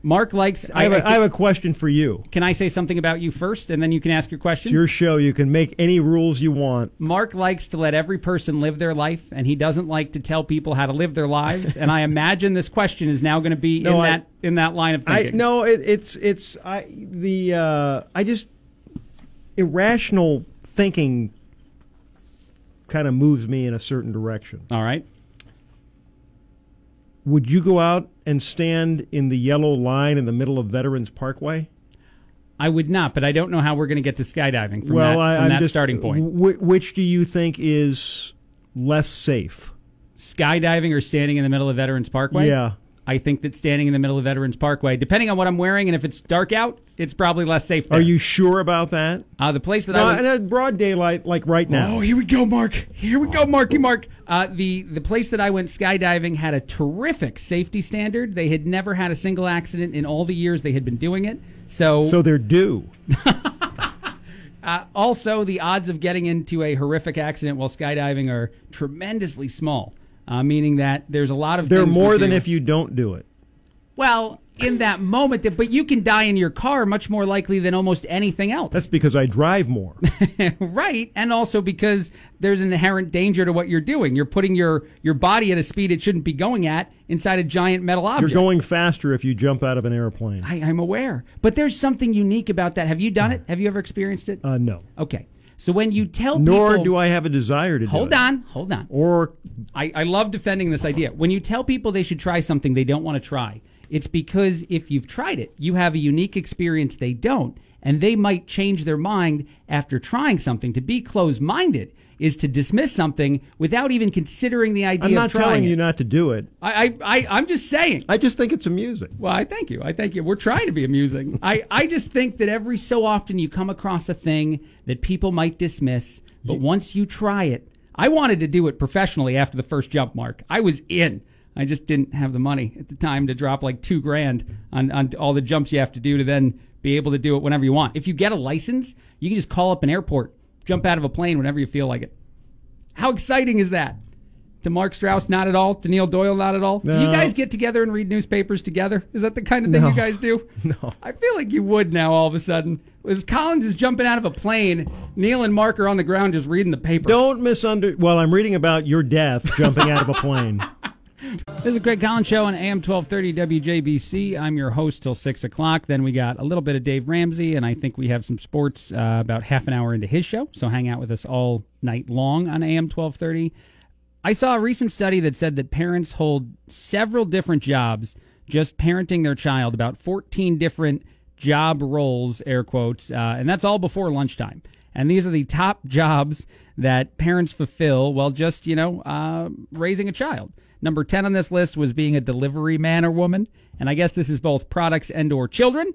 Mark likes. I have, a I have a question for you. can I say something about you first, and then you can ask your question? It's your show. You can make any rules you want. Mark likes to let every person live their life, and he doesn't like to tell people how to live their lives. and I imagine this question is now going to be No, in I- that in that line of I thinking. no, it, it's it's I the uh, I just irrational thinking kind of moves me in a certain direction. All right. Would you go out and stand in the yellow line in the middle of Veterans Parkway? I would not, but I don't know how we're going to get to skydiving from well, that, I, from that just, starting point. wh- which do you think is less safe? skydiving or standing in the middle of Veterans Parkway? Yeah. I think that standing in the middle of Veterans Parkway, depending on what I'm wearing and if it's dark out, it's probably less safe. There. Are you sure about that? Uh, the place that No, I was, in broad daylight, like right now. Oh, here we go, Mark. Here we go, Marky Mark. Uh, the the place that I went skydiving had a terrific safety standard. They had never had a single accident in all the years they had been doing it. So, So they're due. Uh, also, the odds of getting into a horrific accident while skydiving are tremendously small, uh, meaning that there's a lot of They're more than do- if you don't do it. well in that moment. That, but you can die in your car much more likely than almost anything else. That's because I drive more. right, and also because there's an inherent danger to what you're doing. You're putting your your body at a speed it shouldn't be going at inside a giant metal object. You're going faster if you jump out of an airplane. I, I'm aware, but there's something unique about that. Have you done it? Have you ever experienced it? Uh, no. Okay, so when you tell people Nor people, do I have a desire to do hold on, hold on. Or I, I love defending this idea. When you tell people they should try something they don't want to try, it's because if you've tried it, you have a unique experience they don't, and they might change their mind after trying something. To be closed minded is to dismiss something without even considering the idea of the case. I'm not telling it. you not to do it. I, I, I, I'm just saying. I just think it's amusing. Well, I thank you. I thank you. We're trying to be amusing. I, I just think that every so often you come across a thing that people might dismiss, but once you try it, I wanted to do it professionally after the first jump mark. I was in. I just didn't have the money at the time to drop like two grand on, on all the jumps you have to do to then be able to do it whenever you want. If you get a license, you can just call up an airport, jump out of a plane whenever you feel like it. How exciting is that? To Mark Strauss, not at all. To Neil Doyle, not at all. Do you guys get together and read newspapers together? Is that the kind of thing No. you guys do? No. I feel like you would now all of a sudden. As Collins is jumping out of a plane, Neil and Mark are on the ground just reading the paper. Don't misunder. Well, I'm reading about your death jumping out of a plane. This is Craig Collins Show on AM 1230 WJBC. I'm your host till 6 o'clock. Then we got a little bit of Dave Ramsey, and I think we have some sports uh, about half an hour into his show. So hang out with us all night long on AM 1230. I saw a recent study that said that parents hold several different jobs just parenting their child, about 14 different job roles, air quotes, uh, and that's all before lunchtime. And these are the top jobs that parents fulfill while just, you know, uh, raising a child. Number 10 on this list was being a delivery man or woman. And I guess this is both products and or children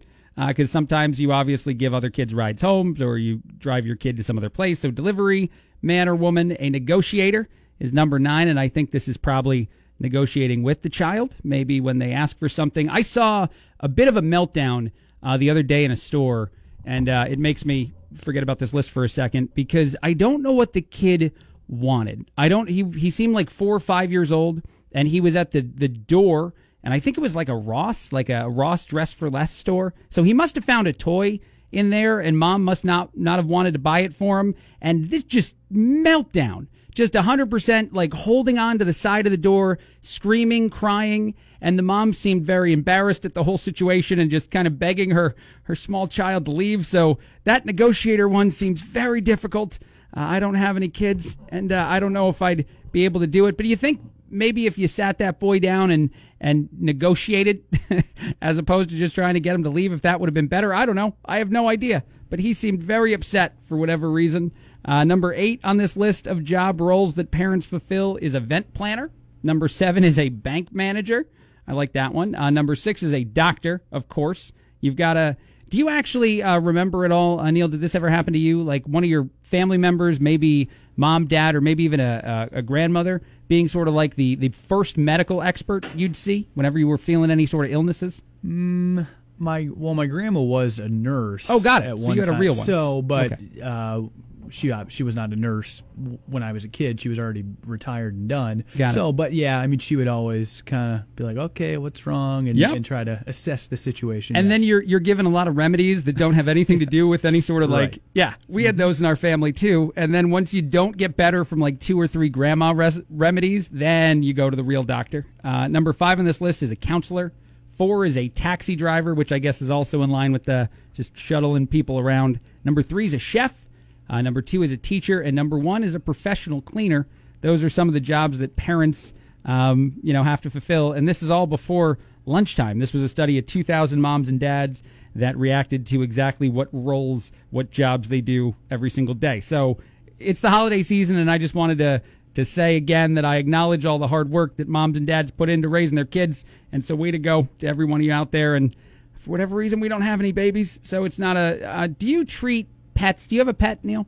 because sometimes you obviously give other kids rides home or you drive your kid to some other place. So delivery man or woman, a negotiator is number nine. And I think this is probably negotiating with the child, maybe when they ask for something. I saw a bit of a meltdown uh, the other day in a store, and uh, it makes me forget about this list for a second because I don't know what the kid wanted. I don't. He he seemed like four or five years old, and he was at the the door, and I think it was like a Ross, like a Ross Dress for Less store. So he must have found a toy in there, and mom must not not have wanted to buy it for him, and this just meltdown just 100% like holding on to the side of the door, screaming, crying. And the mom seemed very embarrassed at the whole situation and just kind of begging her, her small child to leave. So that negotiator one seems very difficult. Uh, I don't have any kids and uh, I don't know if I'd be able to do it. But do you think maybe if you sat that boy down and, and negotiated as opposed to just trying to get him to leave, if that would have been better? I don't know. I have no idea. But he seemed very upset for whatever reason. Uh, number eight on this list of job roles that parents fulfill is event planner. Number seven is a bank manager. I like that one. Uh, number six is a doctor, of course. You've got a. Do you actually uh, remember it all, uh, Neil? Did this ever happen to you? Like one of your family members, maybe mom, dad, or maybe even a, a, a grandmother, being sort of like the, the first medical expert you'd see whenever you were feeling any sort of illnesses? Mm, my well, my grandma was a nurse. Oh, got it. At So one you had a real one. So, but Okay. uh, she uh, she was not a nurse when I was a kid. She was already retired and done. Got it. so, but yeah, I mean, she would always kind of be like, "Okay, what's wrong?" and, Yep. and try to assess the situation. And then you're you're given a lot of remedies that don't have anything to do with any sort of like Right. yeah we had those in our family too. And then once you don't get better from like two or three grandma res- remedies, then you go to the real doctor. Uh, number five on this list is a counselor. Four is a taxi driver, which I guess is also in line with the just shuttling people around. Number three is a chef. Uh, number two is a teacher, and number one is a professional cleaner. Those are some of the jobs that parents, um, you know, have to fulfill. And this is all before lunchtime. This was a study of 2,000 moms and dads that reacted to exactly what roles, what jobs they do every single day. So it's the holiday season, and I just wanted to to say again that I acknowledge all the hard work that moms and dads put into raising their kids. And so, way to go to every one of you out there. And for whatever reason, we don't have any babies, so it's not a. Uh, do you treat pets? Do you have a pet, Neil?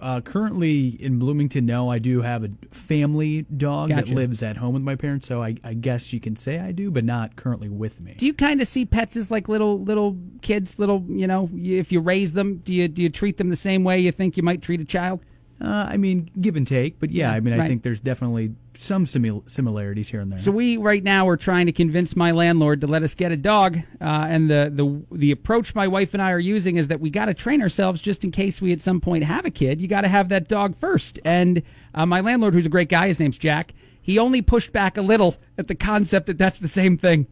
Uh, currently in Bloomington, no, I do have a family dog Gotcha. that lives at home with my parents, so I, I guess you can say I do, but not currently with me. Do you kind of see pets as like little little kids, little you know? If you raise them, do you do you treat them the same way you think you might treat a child? Uh, I mean, give and take, but yeah, I mean, I think there's definitely some simil- similarities here and there. So we right now are trying to convince my landlord to let us get a dog, uh, and the the the approach my wife and I are using is that we got to train ourselves just in case we at some point have a kid. You got to have that dog first. And uh, my landlord, who's a great guy, his name's Jack. He only pushed back a little at the concept that that's the same thing.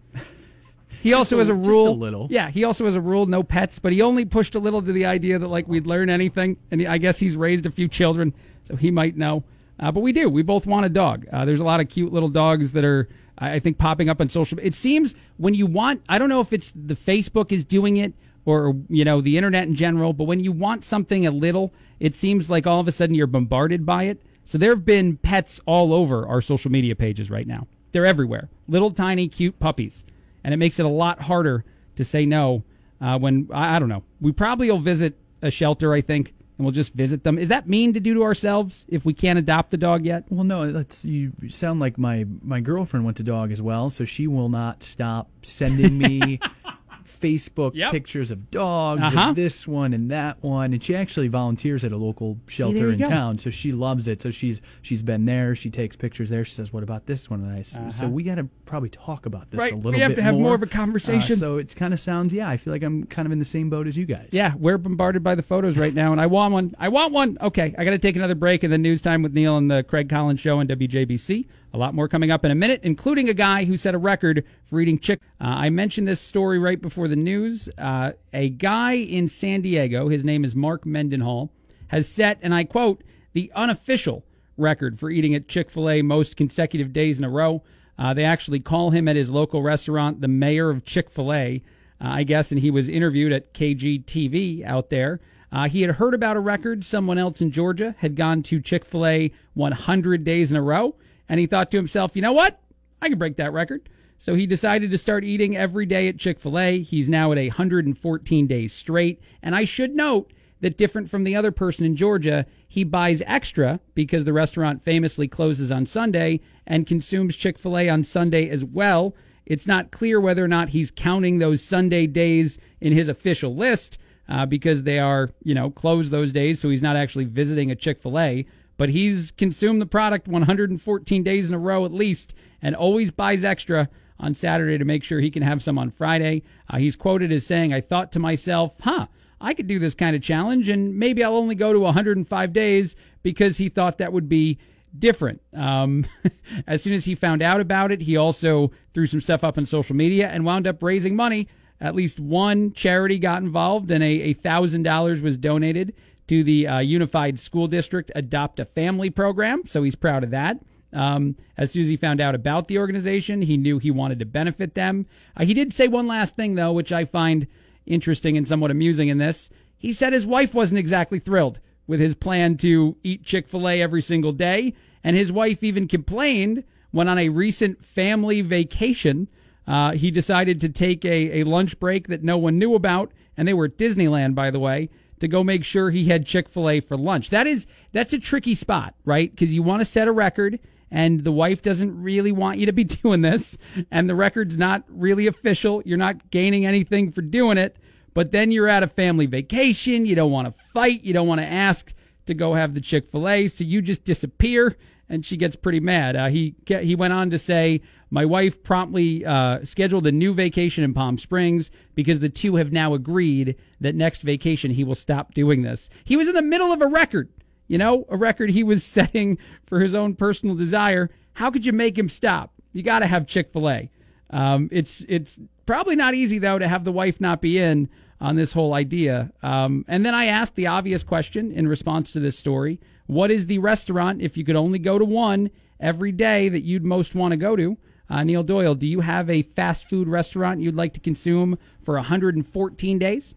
He also a- has a just a rule. little. Yeah, he also has a rule: no pets. But he only pushed a little to the idea that like we'd learn anything. And I guess he's raised a few children, so he might know. Uh, but we do. We both want a dog. Uh, there's a lot of cute little dogs that are, I I think, popping up on social. It seems when you want. I don't know if it's the Facebook is doing it or you know the internet in general, but when you want something a little, it seems like all of a sudden you're bombarded by it. So there have been pets all over our social media pages right now. They're everywhere. Little tiny cute puppies and it makes it a lot harder to say no uh, when I, I don't know. We probably will visit a shelter, I think, and we'll just visit them. Is that mean to do to ourselves if we can't adopt the dog yet? Well, no, that's you sound like my my girlfriend went to dog as well, so she will not stop sending me Facebook Yep. pictures of dogs, Uh-huh. of this one and that one, and she actually volunteers at a local shelter you in go. town, so she loves it. So she's she's been there. She takes pictures there. She says, "What about this one?" And I s- so we got to probably talk about this Right, a little. we have bit to have more. more of a conversation. Uh, so it kind of sounds, yeah, I feel like I'm kind of in the same boat as you guys. Yeah, we're bombarded by the photos right now, and I want one. I want one. Okay, I got to take another break, and then news time with Neil and the Craig Collins Show on WJBC. A lot more coming up in a minute, including a guy who set a record for eating chick. Uh, I mentioned this story right before the news. Uh, a guy in San Diego, his name is Mark Mendenhall, has set, and I quote, the unofficial record for eating at Chick fil A most consecutive days in a row. Uh, they actually call him at his local restaurant the mayor of Chick fil A, uh, I guess, and he was interviewed at KGTV out there. Uh, he had heard about a record. Someone else in Georgia had gone to Chick fil A 100 days in a row, and he thought to himself, you know what? I can break that record. So he decided to start eating every day at Chick fil A. He's now at 114 days straight. And I should note that different from the other person in Georgia, he buys extra because the restaurant famously closes on Sunday and consumes Chick fil A on Sunday as well. It's not clear whether or not he's counting those Sunday days in his official list uh, because they are, you know, closed those days. So he's not actually visiting a Chick fil A. But he's consumed the product 114 days in a row at least and always buys extra on Saturday to make sure he can have some on Friday. Uh, he's quoted as saying, I thought to myself, huh, I could do this kind of challenge and maybe I'll only go to 105 days because he thought that would be different. Um, as soon as he found out about it, he also threw some stuff up on social media and wound up raising money. At least one charity got involved and a, a thousand dollars was donated to the uh, Unified School District Adopt a Family program. So he's proud of that. Um, as soon as he found out about the organization, he knew he wanted to benefit them. Uh, he did say one last thing, though, which I find interesting and somewhat amusing in this. He said his wife wasn't exactly thrilled with his plan to eat Chick fil A every single day, and his wife even complained when on a recent family vacation, uh, he decided to take a, a lunch break that no one knew about, and they were at Disneyland, by the way, to go make sure he had Chick fil A for lunch. That is, that's a tricky spot, right? Because you want to set a record and the wife doesn't really want you to be doing this, and the record's not really official. You're not gaining anything for doing it, but then you're at a family vacation. You don't want to fight. You don't want to ask to go have the Chick fil A, so you just disappear, and she gets pretty mad. Uh, he, he went on to say, My wife promptly uh, scheduled a new vacation in Palm Springs because the two have now agreed that next vacation he will stop doing this. He was in the middle of a record you know, a record he was setting for his own personal desire. How could you make him stop? You got to have Chick Fil A. Um, it's it's probably not easy though to have the wife not be in on this whole idea. Um, and then I asked the obvious question in response to this story: What is the restaurant if you could only go to one every day that you'd most want to go to? Uh, Neil Doyle, do you have a fast food restaurant you'd like to consume for 114 days?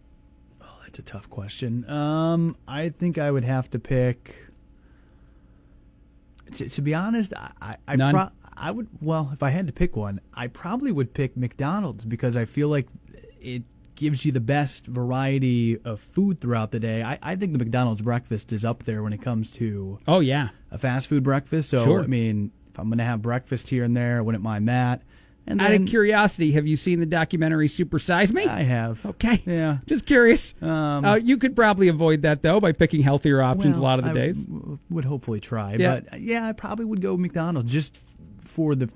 Oh, that's a tough question. Um, I think I would have to pick. To, to be honest, I I, pro- I would well if I had to pick one, I probably would pick McDonald's because I feel like it gives you the best variety of food throughout the day. I, I think the McDonald's breakfast is up there when it comes to Oh yeah. a fast food breakfast. So Sure. I mean, if I'm going to have breakfast here and there, I wouldn't mind that. And Out then of curiosity, have you seen the documentary Supersize Me? I have. Okay. Yeah. Just curious. Um, uh, you could probably avoid that though by picking healthier options well, a lot of the I days. w- would hopefully try, Yeah. but yeah, I probably would go McDonald's just for the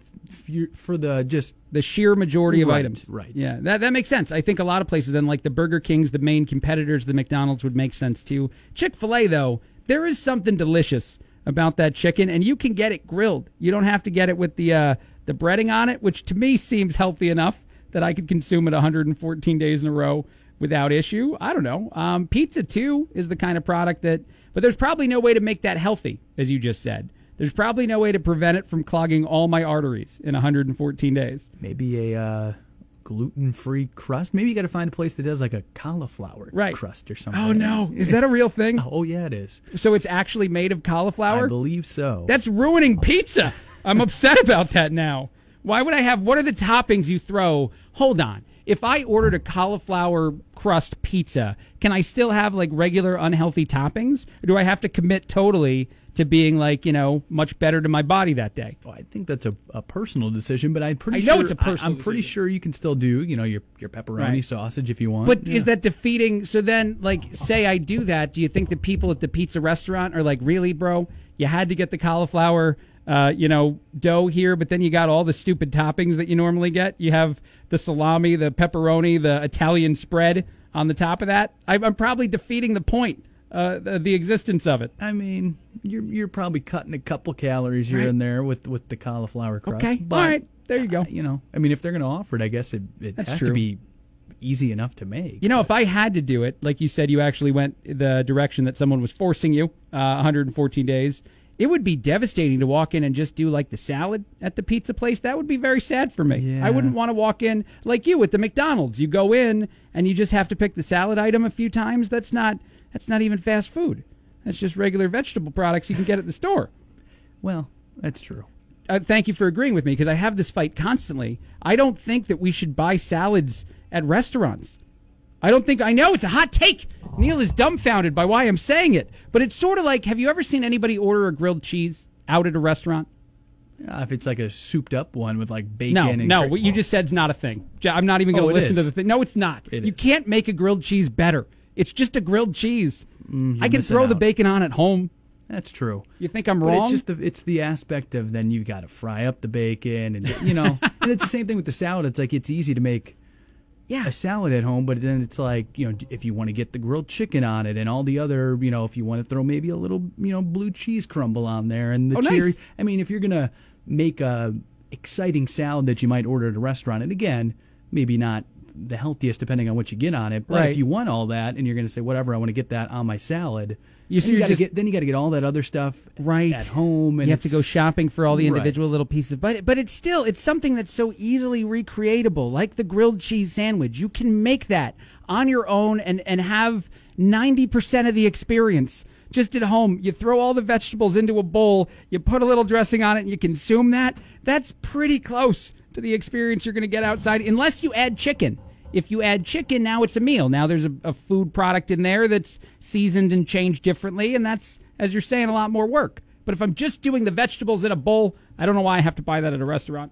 for the just the sheer majority of Right, items. right. Yeah, that that makes sense. I think a lot of places then like the Burger Kings, the main competitors, the McDonald's would make sense too. Chick-fil-A though, there is something delicious about that chicken and you can get it grilled. You don't have to get it with the uh the breading on it, which to me seems healthy enough that I could consume it 114 days in a row without issue. I don't know. Um, pizza too is the kind of product that but there's probably no way to make that healthy as you just said. There's probably no way to prevent it from clogging all my arteries in 114 days. maybe a uh, gluten-free crust. Maybe you got to find a place that does like a cauliflower Right. crust or something. Oh no, is that a real thing? Oh yeah, it is. So it's actually made of cauliflower? I believe so. That's ruining pizza. I'm upset about that now. Why would I have what are the toppings you throw? Hold on. If I ordered a cauliflower crust pizza, can I still have like regular unhealthy toppings? Or do I have to commit totally to being like, you know, much better to my body that day? Well, I think that's a, a personal decision, but I'm pretty I know sure it's a personal I, am pretty sure you can still do, you know, your your pepperoni Right. sausage if you want. But Yeah. is that defeating? So then, like, say I do that. Do you think the people at the pizza restaurant are like, really, bro? You had to get the cauliflower, uh, you know, dough here, but then you got all the stupid toppings that you normally get. You have the salami, the pepperoni, the Italian spread on the top of that. I, I'm probably defeating the point, uh, the, existence of it. I mean, you're you're probably cutting a couple calories here Right. and there with with the cauliflower crust. Okay, but, all right, there you go. uh, you know, I mean, if they're going to offer it, I guess it, it That's has true. to be easy enough to make. You know, if I had to do it, like you said, you actually went the direction that someone was forcing you, uh, 114 days. It would be devastating to walk in and just do like the salad at the pizza place. That would be very sad for me. Yeah. I wouldn't want to walk in like you at the McDonald's. You go in and you just have to pick the salad item a few times. That's not that's not even fast food. That's just regular vegetable products you can get at the store. Well, that's true. uh, thank you for agreeing with me because I have this fight constantly. I don't think that we should buy salads at restaurants. I don't think I know it's a hot take. Neil is dumbfounded by why I'm saying it, but it's sort of like have you ever seen anybody order a grilled cheese out at a restaurant? Uh, if it's like a souped up one with like bacon No, and no, cra- what you just said said's not a thing. I'm not even going Oh, to it listen to the thing. No, it's not. It you is. can't make a grilled cheese better. It's just a grilled cheese. I can Mm, throw the bacon on at home. That's true. You think I'm But wrong? it's just the it's the aspect of then you got to fry up the bacon and you know, and it's the same thing with the salad. It's like it's easy to make yeah. a salad at home, but then it's like you know if you want to get the grilled chicken on it and all the other you know if you want to throw maybe a little you know blue cheese crumble on there and the Oh, nice. I mean, if you're gonna make a exciting salad that you might order at a restaurant, and again, maybe not the healthiest depending on what you get on it, but Right. if you want all that and you're gonna say whatever, I want to get that on my salad. You then see, gotta just- get then you got to get all that other stuff right at home, and you have to go shopping for all the Right. individual little pieces but but it's still it's something that's so easily recreatable like the grilled cheese sandwich you can make that on your own and and have 90% of the experience just at home you throw all the vegetables into a bowl you put a little dressing on it and you consume that that's pretty close to the experience you're going to get outside unless you add chicken if you add chicken, now it's a meal. Now there's a, a food product in there that's seasoned and changed differently, and that's, as you're saying, a lot more work. But if I'm just doing the vegetables in a bowl, I don't know why I have to buy that at a restaurant.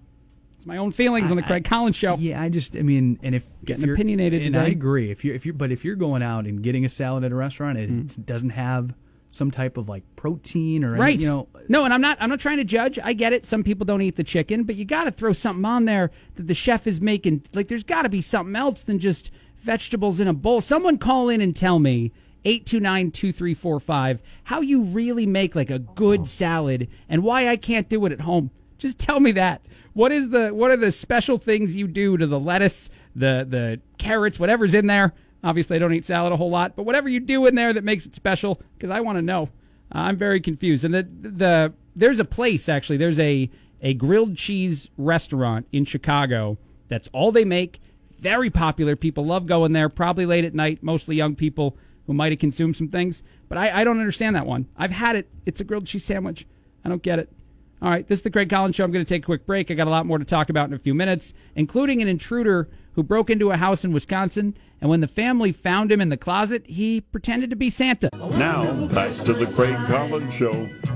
It's my own feelings on the Craig Collins show. Yeah, I just, I mean, and if Getting if opinionated and today. I agree. If you, if you, but if you're going out and getting a salad at a restaurant, and Mm-hmm. it doesn't have some type of like protein or any- Right. you know, no, and I'm not I'm not trying to judge. I get it. Some people don't eat the chicken, but you got to throw something on there that the chef is making. Like there's got to be something else than just vegetables in a bowl. Someone call in and tell me 829-2345 how you really make like a good salad and why I can't do it at home. Just tell me that. What is the what are the special things you do to the lettuce, the the carrots, whatever's in there? Obviously, I don't eat salad a whole lot, but whatever you do in there that makes it special, because I want to know. Uh, I'm very confused. And the the there's a place actually. There's a a grilled cheese restaurant in Chicago. That's all they make. Very popular. People love going there. Probably late at night. Mostly young people who might have consumed some things. But I, I don't understand that one. I've had it. It's a grilled cheese sandwich. I don't get it. All right, this is the Craig Collins Show. I'm going to take a quick break. I got a lot more to talk about in a few minutes, including an intruder who broke into a house in Wisconsin, and when the family found him in the closet, he pretended to be Santa. Now, back to the Craig Collins Show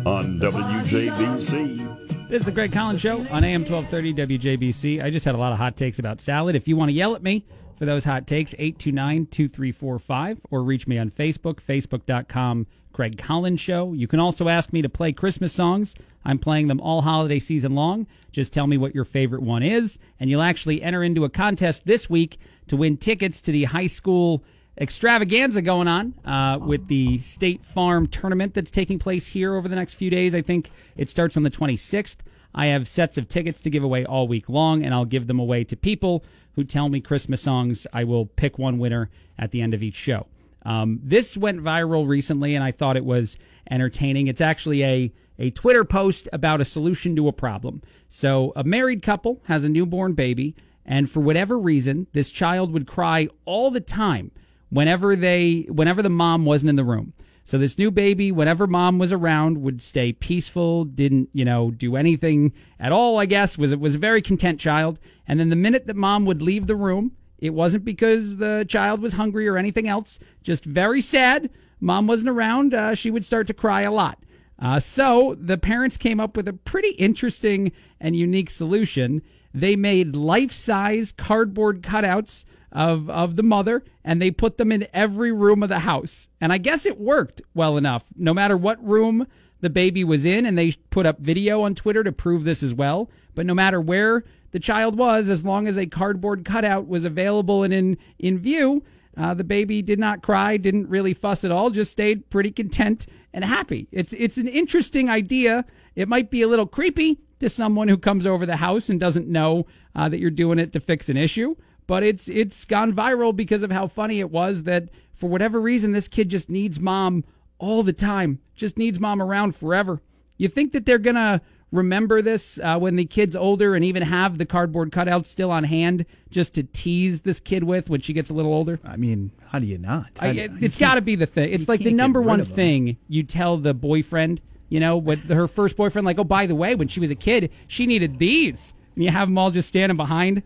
on WJBC. This is the Craig Collins Show on AM 1230 WJBC. I just had a lot of hot takes about salad. If you want to yell at me for those hot takes, 829 2345, or reach me on Facebook, facebook.com, Craig Collins Show. You can also ask me to play Christmas songs. I'm playing them all holiday season long. Just tell me what your favorite one is, and you'll actually enter into a contest this week to win tickets to the high school extravaganza going on uh, with the State Farm tournament that's taking place here over the next few days. I think it starts on the 26th. I have sets of tickets to give away all week long, and I'll give them away to people who tell me Christmas songs. I will pick one winner at the end of each show. Um, this went viral recently, and I thought it was entertaining. It's actually a a Twitter post about a solution to a problem. So, a married couple has a newborn baby, and for whatever reason, this child would cry all the time whenever they whenever the mom wasn't in the room. So this new baby, whenever mom was around, would stay peaceful, didn't, you know, do anything at all, I guess, was it was a very content child. And then the minute that mom would leave the room, it wasn't because the child was hungry or anything else, just very sad. Mom wasn't around, uh, she would start to cry a lot. Uh, so the parents came up with a pretty interesting and unique solution. They made life size cardboard cutouts of, of the mother and they put them in every room of the house. And I guess it worked well enough. No matter what room the baby was in, and they put up video on Twitter to prove this as well. But no matter where the child was, as long as a cardboard cutout was available and in, in view, uh, the baby did not cry, didn't really fuss at all, just stayed pretty content and happy. It's it's an interesting idea. It might be a little creepy to someone who comes over the house and doesn't know uh, that you're doing it to fix an issue, but it's it's gone viral because of how funny it was that for whatever reason this kid just needs mom all the time, just needs mom around forever. You think that they're gonna remember this uh, when the kid's older and even have the cardboard cutouts still on hand just to tease this kid with when she gets a little older? I mean, how do you not? I, it, has got to be the thing. It's like the number one thing you tell the boyfriend, you know, with her first boyfriend, like, oh, by the way, when she was a kid, she needed these. And you have them all just standing behind.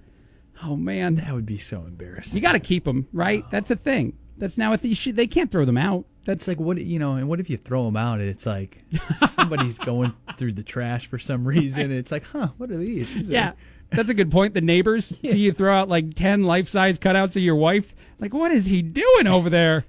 Oh, man. That would be so embarrassing. You got to keep them, right? That's a thing. That's now a thing. Should- They can't throw them out. That's like what you know, and what if you throw them out and it's like somebody's going through the trash for some reason? And it's like, huh, what are these? These are- Yeah. That's a good point. The neighbors see you throw out like 10 life size cutouts of your wife. Like, what is he doing over there?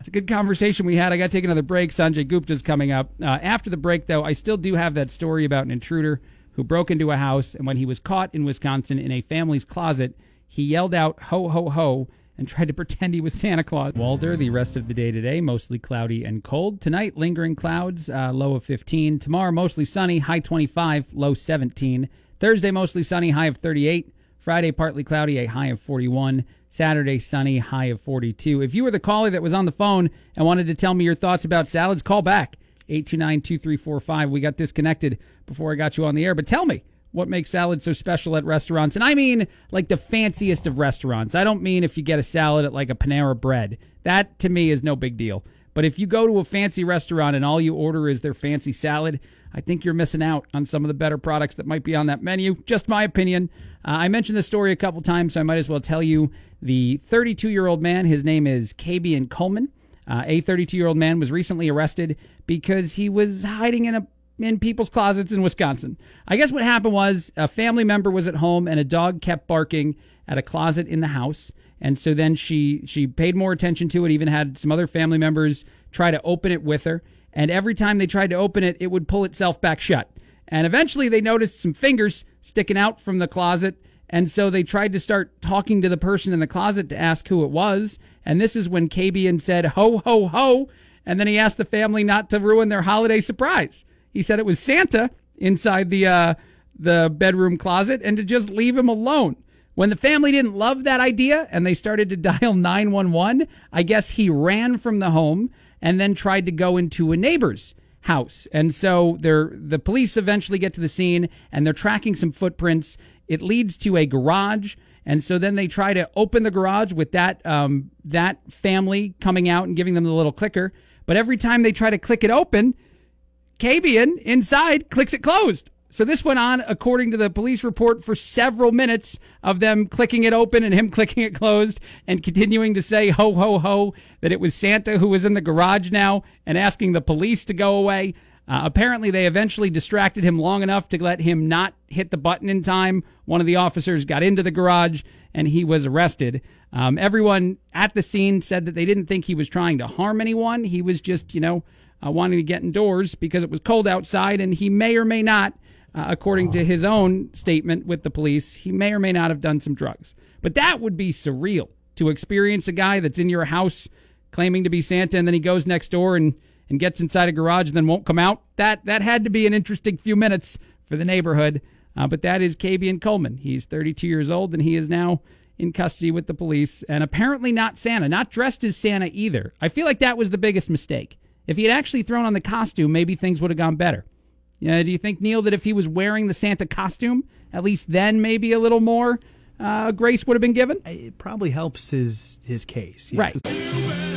It's a good conversation we had. I got to take another break. Sanjay Gupta's coming up. Uh, after the break, though, I still do have that story about an intruder who broke into a house, and when he was caught in Wisconsin in a family's closet, he yelled out, ho, ho, ho, and tried to pretend he was Santa Claus. Walder, the rest of the day today, mostly cloudy and cold. Tonight, lingering clouds, uh, low of 15. Tomorrow, mostly sunny, high 25, low 17. Thursday, mostly sunny, high of 38. Friday, partly cloudy, a high of 41. Saturday, sunny, high of 42. If you were the caller that was on the phone and wanted to tell me your thoughts about salads, call back 829 2345. We got disconnected before I got you on the air, but tell me what makes salad so special at restaurants. And I mean like the fanciest of restaurants. I don't mean if you get a salad at like a Panera Bread. That to me is no big deal. But if you go to a fancy restaurant and all you order is their fancy salad, I think you're missing out on some of the better products that might be on that menu. Just my opinion. Uh, I mentioned this story a couple times, so I might as well tell you. The 32 year old man, his name is Kabian Coleman. Uh, a 32 year old man was recently arrested because he was hiding in a in people's closets in Wisconsin. I guess what happened was a family member was at home and a dog kept barking at a closet in the house. And so then she she paid more attention to it, even had some other family members try to open it with her. And every time they tried to open it, it would pull itself back shut. And eventually they noticed some fingers sticking out from the closet. And so they tried to start talking to the person in the closet to ask who it was. And this is when Kabian said, ho, ho, ho. And then he asked the family not to ruin their holiday surprise. He said it was Santa inside the, uh, the bedroom closet and to just leave him alone. When the family didn't love that idea and they started to dial 911, I guess he ran from the home and then tried to go into a neighbor's house. And so the police eventually get to the scene and they're tracking some footprints. It leads to a garage. And so then they try to open the garage with that, um, that family coming out and giving them the little clicker. But every time they try to click it open, Kabian inside clicks it closed. So this went on, according to the police report, for several minutes of them clicking it open and him clicking it closed and continuing to say ho ho ho that it was Santa who was in the garage now and asking the police to go away. Uh, apparently, they eventually distracted him long enough to let him not hit the button in time. One of the officers got into the garage and he was arrested. Um, everyone at the scene said that they didn't think he was trying to harm anyone. He was just, you know, uh, wanting to get indoors because it was cold outside, and he may or may not, uh, according to his own statement with the police, he may or may not have done some drugs. But that would be surreal to experience a guy that's in your house claiming to be Santa, and then he goes next door and, and gets inside a garage and then won't come out. That that had to be an interesting few minutes for the neighborhood. Uh, but that is Kabian Coleman. He's 32 years old, and he is now in custody with the police, and apparently not Santa, not dressed as Santa either. I feel like that was the biggest mistake. If he had actually thrown on the costume, maybe things would have gone better. Yeah, do you think, Neil, that if he was wearing the Santa costume, at least then maybe a little more uh, grace would have been given? It probably helps his his case. Right.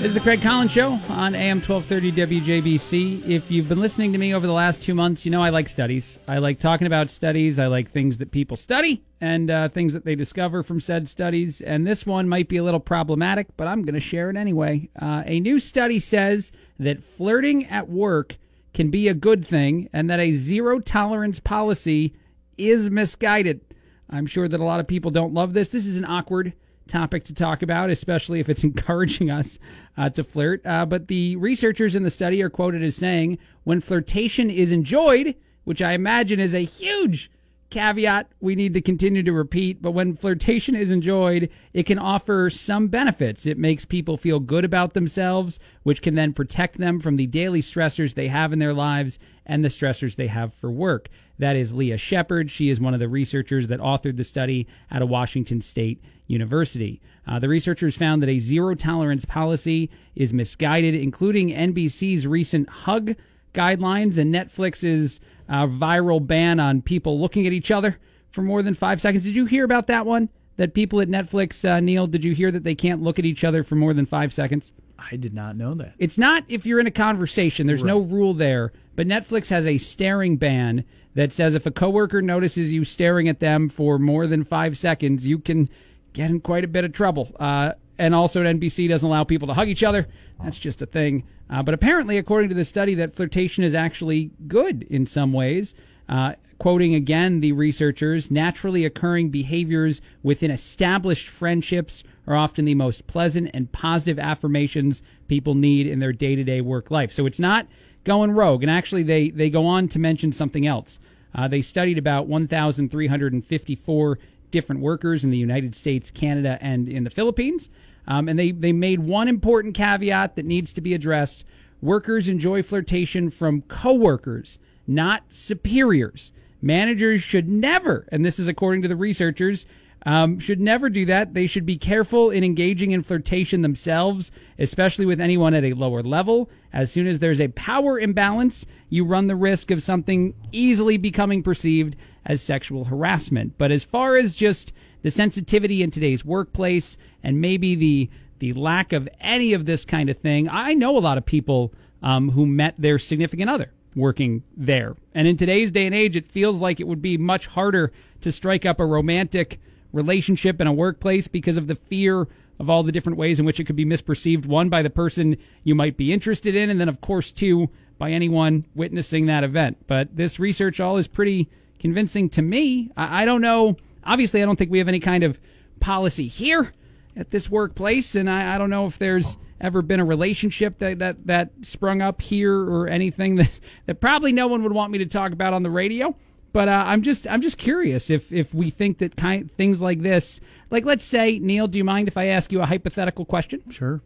This is the Craig Collins Show on AM 1230 WJBC. If you've been listening to me over the last two months, you know I like studies. I like talking about studies. I like things that people study and uh, things that they discover from said studies. And this one might be a little problematic, but I'm going to share it anyway. Uh, a new study says that flirting at work can be a good thing and that a zero tolerance policy is misguided. I'm sure that a lot of people don't love this. This is an awkward topic to talk about, especially if it's encouraging us uh, to flirt. Uh, but the researchers in the study are quoted as saying when flirtation is enjoyed, which I imagine is a huge caveat we need to continue to repeat, but when flirtation is enjoyed, it can offer some benefits. It makes people feel good about themselves, which can then protect them from the daily stressors they have in their lives and the stressors they have for work. That is Leah Sheppard. She is one of the researchers that authored the study at a Washington State University. Uh, the researchers found that a zero tolerance policy is misguided, including NBC's recent hug guidelines and Netflix's uh, viral ban on people looking at each other for more than five seconds. Did you hear about that one? That people at Netflix, uh, Neil, did you hear that they can't look at each other for more than five seconds? I did not know that. It's not if you're in a conversation. There's no rule there. But Netflix has a staring ban that says if a coworker notices you staring at them for more than five seconds, you can get in quite a bit of trouble. Uh, and also, NBC doesn't allow people to hug each other. That's just a thing. Uh, but apparently, according to the study, that flirtation is actually good in some ways. Uh, quoting again the researchers, naturally occurring behaviors within established friendships are often the most pleasant and positive affirmations people need in their day to day work life. So it's not going rogue. And actually, they, they go on to mention something else. Uh, they studied about 1,354 different workers in the United States, Canada, and in the Philippines. Um, and they, they made one important caveat that needs to be addressed. Workers enjoy flirtation from coworkers, not superiors. Managers should never, and this is according to the researchers, um, should never do that. They should be careful in engaging in flirtation themselves, especially with anyone at a lower level. As soon as there's a power imbalance, you run the risk of something easily becoming perceived as sexual harassment. But as far as just the sensitivity in today's workplace and maybe the the lack of any of this kind of thing, I know a lot of people um, who met their significant other working there. And in today's day and age, it feels like it would be much harder to strike up a romantic relationship in a workplace because of the fear of all the different ways in which it could be misperceived. One, by the person you might be interested in, and then, of course, two, by anyone witnessing that event. But this research all is pretty convincing to me. I, I don't know. Obviously, I don't think we have any kind of policy here at this workplace, and I, I don't know if there's ever been a relationship that, that, that sprung up here or anything that, that probably no one would want me to talk about on the radio. But uh, I'm just I'm just curious if if we think that kind things like this, like let's say Neil, do you mind if I ask you a hypothetical question? Sure.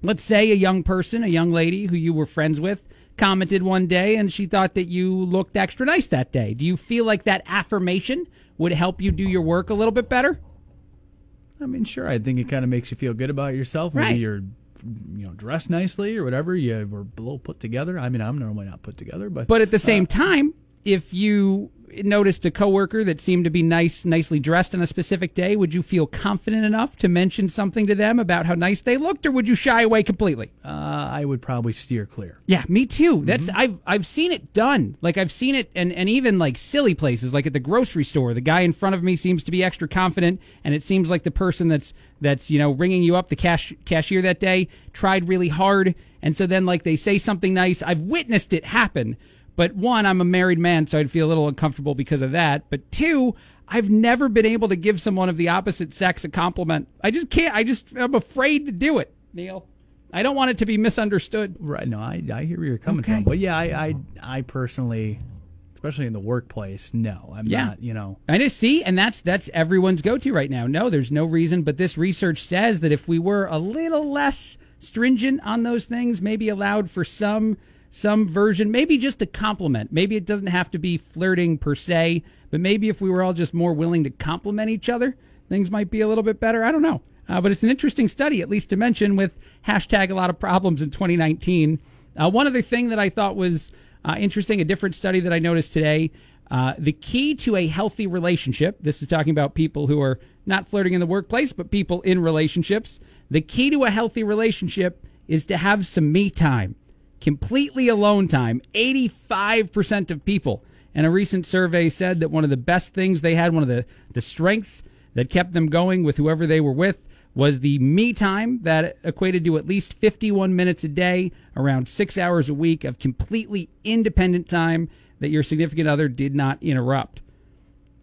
Let's say a young person, a young lady who you were friends with, commented one day and she thought that you looked extra nice that day. Do you feel like that affirmation would help you do your work a little bit better? I mean, sure. I think it kind of makes you feel good about yourself. Maybe Right. you're, you know, dressed nicely or whatever. You were a little put together. I mean, I'm normally not put together, but But at the uh, same time, if you noticed a coworker that seemed to be nice, nicely dressed on a specific day, would you feel confident enough to mention something to them about how nice they looked, or would you shy away completely? Uh, I would probably steer clear. Yeah, me too. That's I've I've seen it done. Like I've seen it, and and even like silly places, like at the grocery store. The guy in front of me seems to be extra confident, and it seems like the person that's that's you know ringing you up, the cash cashier that day, tried really hard, and so then like they say something nice. I've witnessed it happen. But one, I'm a married man, so I'd feel a little uncomfortable because of that. But two, I've never been able to give someone of the opposite sex a compliment. I just can't. I just I'm afraid to do it, Neil. I don't want it to be misunderstood. Right. No, I, I hear where you're coming Okay. from. But yeah, I, I, I personally, especially in the workplace, no, I'm Yeah. not, you know. I just see, and that's that's everyone's go-to right now. No, there's no reason, but this research says that if we were a little less stringent on those things, maybe allowed for some some version, maybe just a compliment. Maybe it doesn't have to be flirting per se, but maybe if we were all just more willing to compliment each other, things might be a little bit better. I don't know. Uh, but it's an interesting study, at least to mention, with hashtag a lot of problems in 2019. Uh, one other thing that I thought was uh, interesting, a different study that I noticed today. Uh, the key to a healthy relationship, this is talking about people who are not flirting in the workplace, but people in relationships. The key to a healthy relationship is to have some me time, completely alone time. 85% of people. And a recent survey said that one of the best things they had, one of the, the strengths that kept them going with whoever they were with, was the me time that equated to at least 51 minutes a day, around six hours a week of completely independent time that your significant other did not interrupt.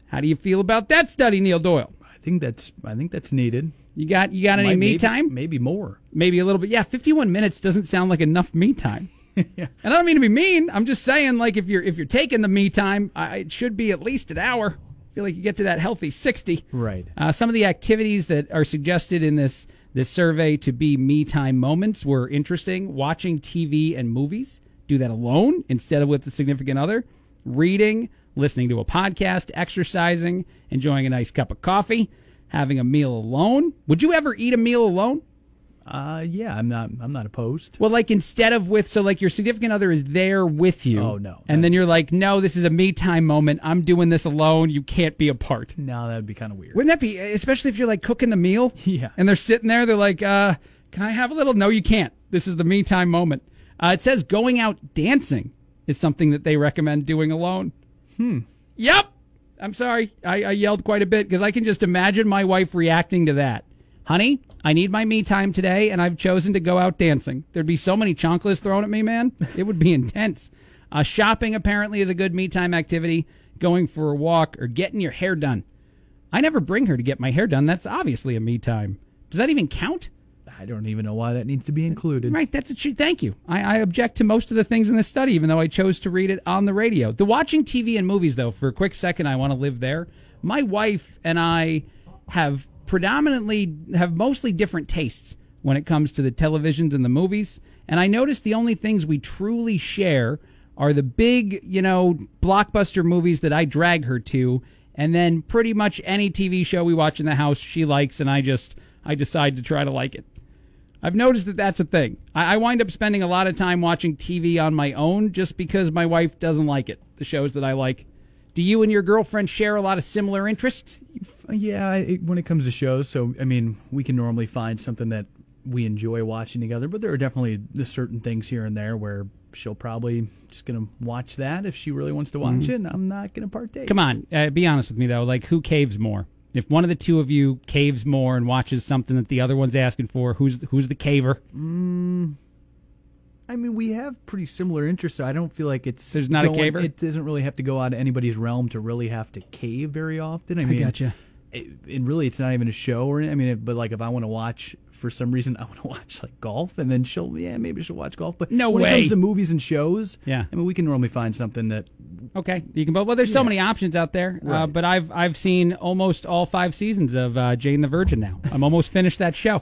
How do you feel about that study, Neil Doyle? I think that's, I think that's needed. You got you got any Might- me maybe- time? Maybe more. Maybe a little bit. Yeah, 51 minutes doesn't sound like enough me time. yeah. And I don't mean to be mean. I'm just saying, like, if you're if you're taking the me time, I, it should be at least an hour. I feel like you get to that healthy 60. Right. Uh, some of the activities that are suggested in this this survey to be me time moments were interesting. Watching TV and movies, do that alone instead of with the significant other. Reading, listening to a podcast, exercising, enjoying a nice cup of coffee, having a meal alone. Would you ever eat a meal alone? Uh, yeah, I'm not, I'm not opposed. Well, like instead of with, so like your significant other is there with you. Oh, no. And then you're like, no, this is a me time moment. I'm doing this alone. You can't be apart. No, that'd be kind of weird. Wouldn't that be, especially if you're like cooking the meal? Yeah. And they're sitting there, they're like, uh, can I have a little? No, you can't. This is the me time moment. Uh, it says going out dancing is something that they recommend doing alone. Hmm. Yep. I'm sorry. I, I yelled quite a bit because I can just imagine my wife reacting to that. Honey, I need my me time today, and I've chosen to go out dancing. There'd be so many chonklers thrown at me, man. It would be intense. Uh, shopping apparently is a good me time activity. Going for a walk or getting your hair done. I never bring her to get my hair done. That's obviously a me time. Does that even count? I don't even know why that needs to be included. Right, that's a tr- thank you. I, I object to most of the things in this study, even though I chose to read it on the radio. The watching TV and movies, though, for a quick second, I want to live there. My wife and I have predominantly have mostly different tastes when it comes to the televisions and the movies, and I notice the only things we truly share are the big, you know, blockbuster movies that I drag her to, and then pretty much any TV show we watch in the house she likes, and I just I decide to try to like it. I've noticed that that's a thing. I, I wind up spending a lot of time watching TV on my own just because my wife doesn't like it, the shows that I like. Do you and your girlfriend share a lot of similar interests? Yeah, I- when it comes to shows, so I mean, we can normally find something that we enjoy watching together, but there are definitely certain things here and there where she'll probably just gonna watch that if she really wants to watch Mhm. it, and I'm not gonna partake. Come on, uh, be honest with me though. Like, who caves more? If one of the two of you caves more and watches something that the other one's asking for, who's who's the caver? Mm, I mean, we have pretty similar interests, so I don't feel like it's There's not a caver? It doesn't really have to go out of anybody's realm to really have to cave very often. I mean, I gotcha. It, and really, it's not even a show or I mean, it, but like if I want to watch for some reason, I want to watch like golf, and then she'll yeah maybe she'll watch golf. But No when it comes to movies and shows, Yeah. I mean, we can normally find something that Okay, you can both. Well, there's so many options out there, uh, but I've I've seen almost all five seasons of uh, Jane the Virgin. Now I'm almost finished that show.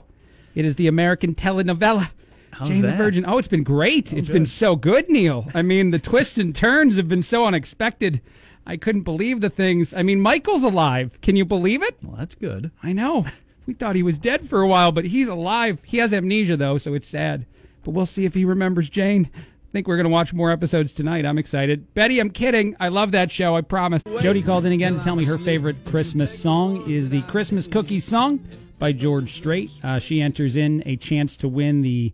It is the American telenovela. How's Jane the? Virgin. Oh, it's been great. It's been so good, Neil. I mean, the twists and turns have been so unexpected. I couldn't believe the things. I mean, Michael's alive. Can you believe it? well, that's good. I know. We thought he was dead for a while, but he's alive. He has amnesia though, so it's sad. But we'll see if he remembers Jane. Think we're going to watch more episodes tonight. I'm excited. Betty, I'm kidding. I love that show. I promise. Jody called in again to tell me her favorite Christmas song is the Christmas Cookie Song by George Strait. Uh, she enters in a chance to win the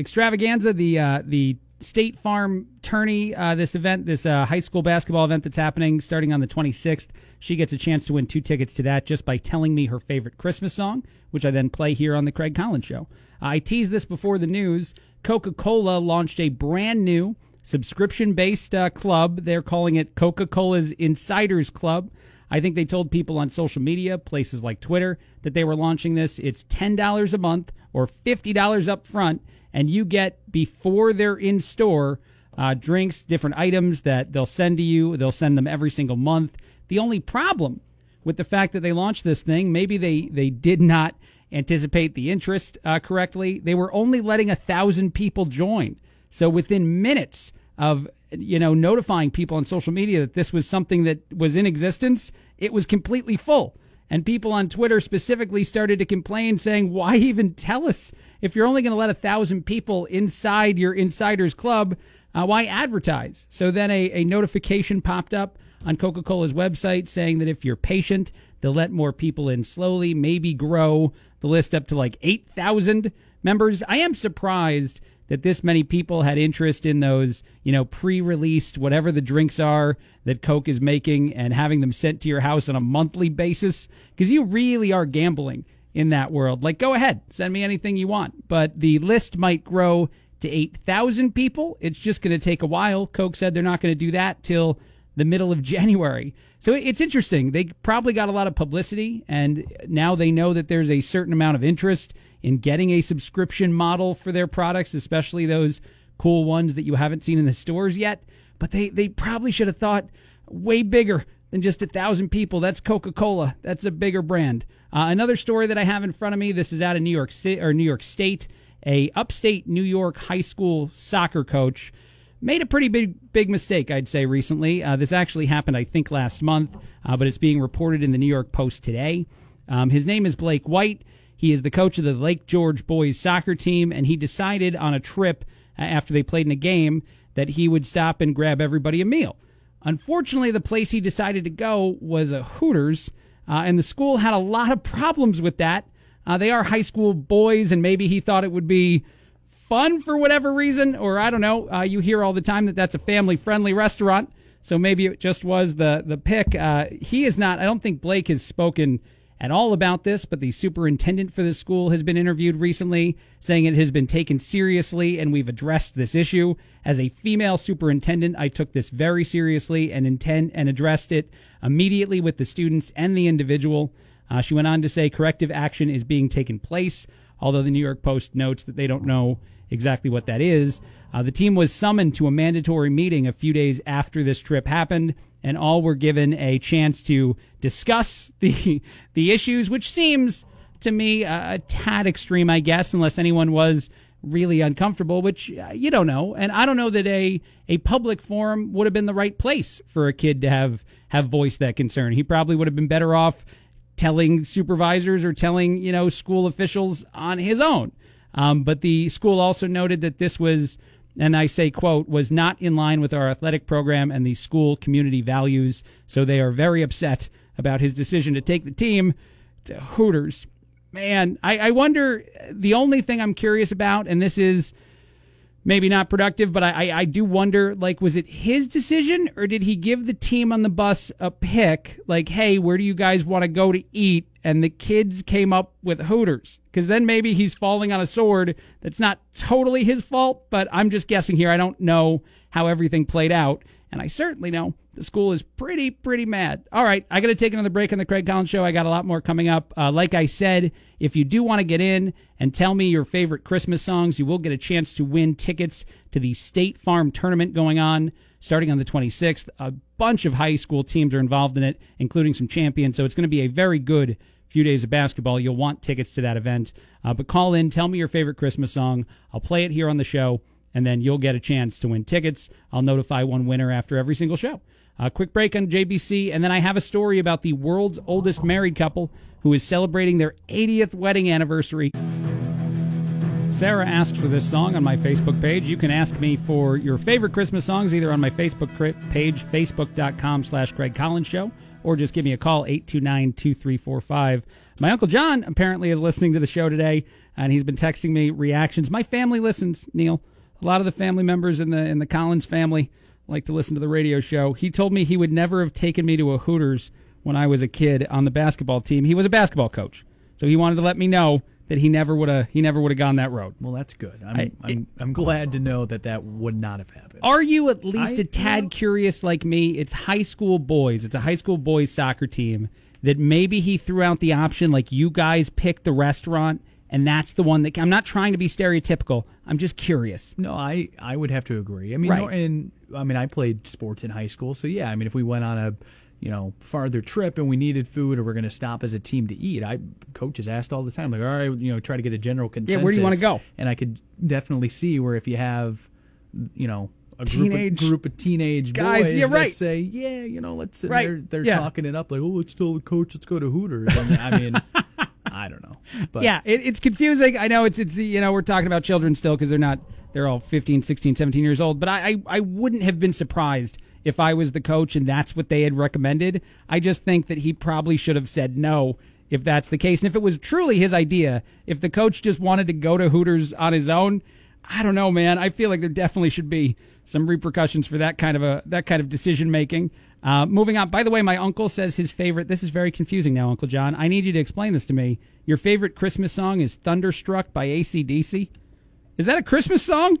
extravaganza, the uh, the State Farm tourney. Uh, this event, this uh, high school basketball event that's happening starting on the 26th. She gets a chance to win two tickets to that just by telling me her favorite Christmas song, which I then play here on the Craig Collins Show. I teased this before the news. Coca Cola launched a brand new subscription based uh, club. They're calling it Coca Cola's Insiders Club. I think they told people on social media, places like Twitter, that they were launching this. It's $10 a month or $50 up front, and you get before they're in store uh, drinks, different items that they'll send to you. They'll send them every single month. The only problem with the fact that they launched this thing, maybe they, they did not anticipate the interest uh, correctly. They were only letting a thousand people join. So within minutes of you know notifying people on social media that this was something that was in existence, it was completely full. And people on Twitter specifically started to complain, saying, "Why even tell us if you're only going to let a thousand people inside your insiders club? Uh, why advertise?" So then a, a notification popped up on Coca Cola's website saying that if you're patient, they'll let more people in slowly, maybe grow the list up to like 8,000 members. I am surprised that this many people had interest in those, you know, pre-released whatever the drinks are that Coke is making and having them sent to your house on a monthly basis because you really are gambling in that world. Like go ahead, send me anything you want, but the list might grow to 8,000 people. It's just going to take a while. Coke said they're not going to do that till the middle of January. So it's interesting. They probably got a lot of publicity, and now they know that there's a certain amount of interest in getting a subscription model for their products, especially those cool ones that you haven't seen in the stores yet. But they, they probably should have thought way bigger than just a thousand people. That's Coca Cola. That's a bigger brand. Uh, another story that I have in front of me. This is out of New York City or New York State. A upstate New York high school soccer coach made a pretty big big mistake, I'd say, recently. Uh, this actually happened, I think, last month, uh, but it's being reported in the New York Post today. Um, his name is Blake White. He is the coach of the Lake George boys soccer team, and he decided on a trip uh, after they played in a game that he would stop and grab everybody a meal. Unfortunately, the place he decided to go was a Hooters, uh, and the school had a lot of problems with that. Uh, they are high school boys, and maybe he thought it would be fun for whatever reason, or I don't know. Uh, you hear all the time that that's a family friendly restaurant, so maybe it just was the the pick. Uh, he is not. I don't think Blake has spoken at all about this, but the superintendent for the school has been interviewed recently, saying it has been taken seriously and we've addressed this issue. As a female superintendent, I took this very seriously and intend and addressed it immediately with the students and the individual. Uh, she went on to say corrective action is being taken place, although the New York Post notes that they don't know exactly what that is. Uh, the team was summoned to a mandatory meeting a few days after this trip happened, and all were given a chance to discuss the the issues, which seems to me a, a tad extreme, I guess, unless anyone was really uncomfortable, which uh, you don't know. And I don't know that a a public forum would have been the right place for a kid to have have voiced that concern. He probably would have been better off telling supervisors or telling you know school officials on his own. Um, but the school also noted that this was, and I say, quote, was not in line with our athletic program and the school community values. So they are very upset about his decision to take the team to Hooters. Man, I, I wonder. The only thing I'm curious about, and this is maybe not productive, but I, I, I, do wonder like, was it his decision or did he give the team on the bus a pick? Like, hey, where do you guys want to go to eat? And the kids came up with Hooters. Because then maybe he's falling on a sword that's not totally his fault, but I'm just guessing here. I don't know how everything played out. And I certainly know the school is pretty, pretty mad. All right, I got to take another break on the Craig Collins Show. I got a lot more coming up. Uh, like I said, if you do want to get in and tell me your favorite Christmas songs, you will get a chance to win tickets to the State Farm tournament going on starting on the 26th. A bunch of high school teams are involved in it, including some champions. So it's going to be a very good few days of basketball. You'll want tickets to that event. Uh, but call in, tell me your favorite Christmas song. I'll play it here on the show and then you'll get a chance to win tickets. I'll notify one winner after every single show. A quick break on JBC, and then I have a story about the world's oldest married couple who is celebrating their 80th wedding anniversary. Sarah asked for this song on my Facebook page. You can ask me for your favorite Christmas songs either on my Facebook page, facebook.com slash Craig Collins Show, or just give me a call, 829-2345. My Uncle John apparently is listening to the show today, and he's been texting me reactions. My family listens, Neil. A lot of the family members in the in the Collins family like to listen to the radio show. He told me he would never have taken me to a Hooters when I was a kid on the basketball team. He was a basketball coach. So he wanted to let me know that he never would have he never would have gone that road. Well, that's good. I'm, I- I'm, I'm glad to know that that would not have happened. Are you at least I- a tad curious like me? It's high school boys. It's a high school boys soccer team that maybe he threw out the option like you guys picked the restaurant and that's the one that I'm not trying to be stereotypical. I'm just curious. No, I, I would have to agree. I mean, Right. and I mean, I played sports in high school, so yeah. I mean, if we went on a you know farther trip and we needed food or we're going to stop as a team to eat, I coaches asked all the time, like, all right, you know, try to get a general consensus. Yeah, where do you wanna go? And I could definitely see where if you have, you know. A group of, group of teenage guys, boys yeah, that right. say, yeah, you know, let's. Right, They're, they're yeah. talking it up like, oh, let's tell the coach, let's go to Hooters. And I mean, I don't know, but yeah, it, it's confusing. I know it's it's you know we're talking about children still because they're not they're all 15, 16, 17 years old. But I, I I wouldn't have been surprised if I was the coach and that's what they had recommended. I just think that he probably should have said no if that's the case. And if it was truly his idea, if the coach just wanted to go to Hooters on his own, I don't know, man. I feel like there definitely should be some repercussions for that kind of a that kind of decision making. Uh, moving on. By the way, my uncle says his favorite. This is very confusing now, Uncle John. I need you to explain this to me. Your favorite Christmas song is "Thunderstruck" by ACDC. Is that a Christmas song?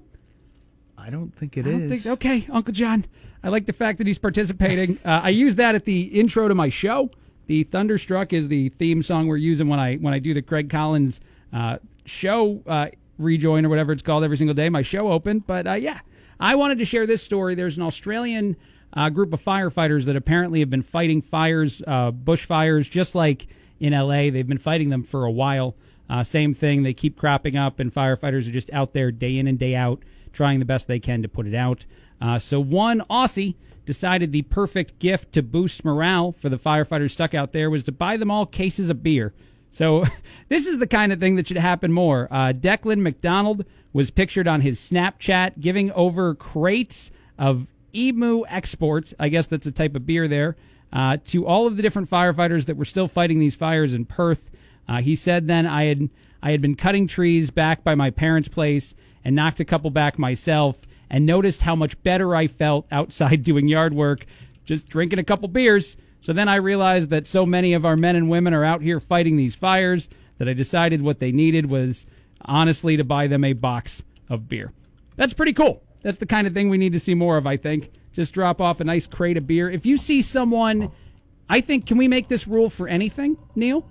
I don't think I it don't is. think- okay, Uncle John. I like the fact that he's participating. Uh, I use that at the intro to my show. The "Thunderstruck" is the theme song we're using when I when I do the Craig Collins uh, show uh, rejoin or whatever it's called every single day. My show open, but uh, yeah, I wanted to share this story. There's an Australian uh, group of firefighters that apparently have been fighting fires, uh, bushfires, just like in LA. They've been fighting them for a while. Uh, same thing. They keep cropping up, and firefighters are just out there day in and day out trying the best they can to put it out. Uh, so one Aussie decided the perfect gift to boost morale for the firefighters stuck out there was to buy them all cases of beer. So this is the kind of thing that should happen more. Uh, Declan McDonald was pictured on his Snapchat giving over crates of Emu Export, I guess that's a type of beer there, uh, to all of the different firefighters that were still fighting these fires in Perth. Uh, he said then I had I had been cutting trees back by my parents' place and knocked a couple back myself and noticed how much better I felt outside doing yard work, just drinking a couple beers. So then I realized that so many of our men and women are out here fighting these fires that I decided what they needed was honestly to buy them a box of beer. That's pretty cool. That's the kind of thing we need to see more of, I think. Just drop off a nice crate of beer. If you see someone, I think, can we make this rule for anything, Neil?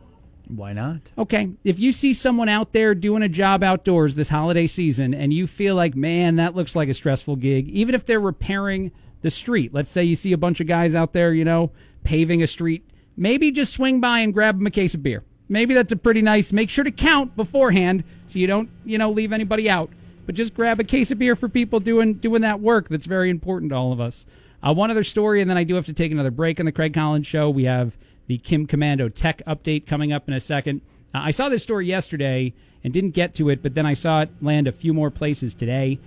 Why not? Okay, if you see someone out there doing a job outdoors this holiday season and you feel like, man, that looks like a stressful gig, even if they're repairing the street, let's say you see a bunch of guys out there, you know, paving a street, maybe just swing by and grab them a case of beer. Maybe that's a pretty nice, make sure to count beforehand so you don't, you know, leave anybody out. But just grab a case of beer for people doing doing that work that's very important to all of us. Uh, one other story, and then I do have to take another break on the Craig Collins show. We have the Kim Komando tech update coming up in a second. Uh, I saw this story yesterday and didn't get to it, but then I saw it land a few more places today.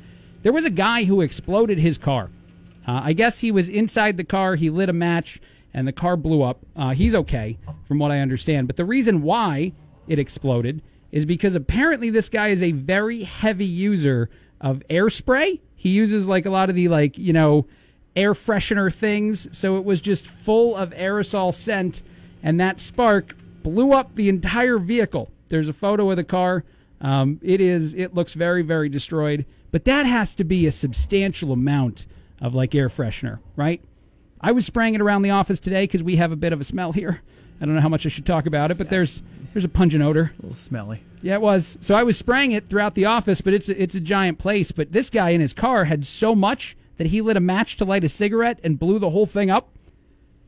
There was a guy who exploded his car. Uh, I guess he was inside the car, he lit a match, and the car blew up. Uh, he's okay, from what I understand. But the reason why it exploded is because apparently this guy is a very heavy user of air spray. He uses like a lot of the like, you know, air freshener things, so it was just full of aerosol scent and that spark blew up the entire vehicle. There's a photo of the car. Um, it is it looks very very destroyed, but that has to be a substantial amount of like air freshener, right? I was spraying it around the office today because we have a bit of a smell here. I don't know how much I should talk about it, but there's there's a pungent odor. A little smelly. Yeah, it was. So I was spraying it throughout the office, but it's a, it's a giant place. But this guy in his car had so much that he lit a match to light a cigarette and blew the whole thing up.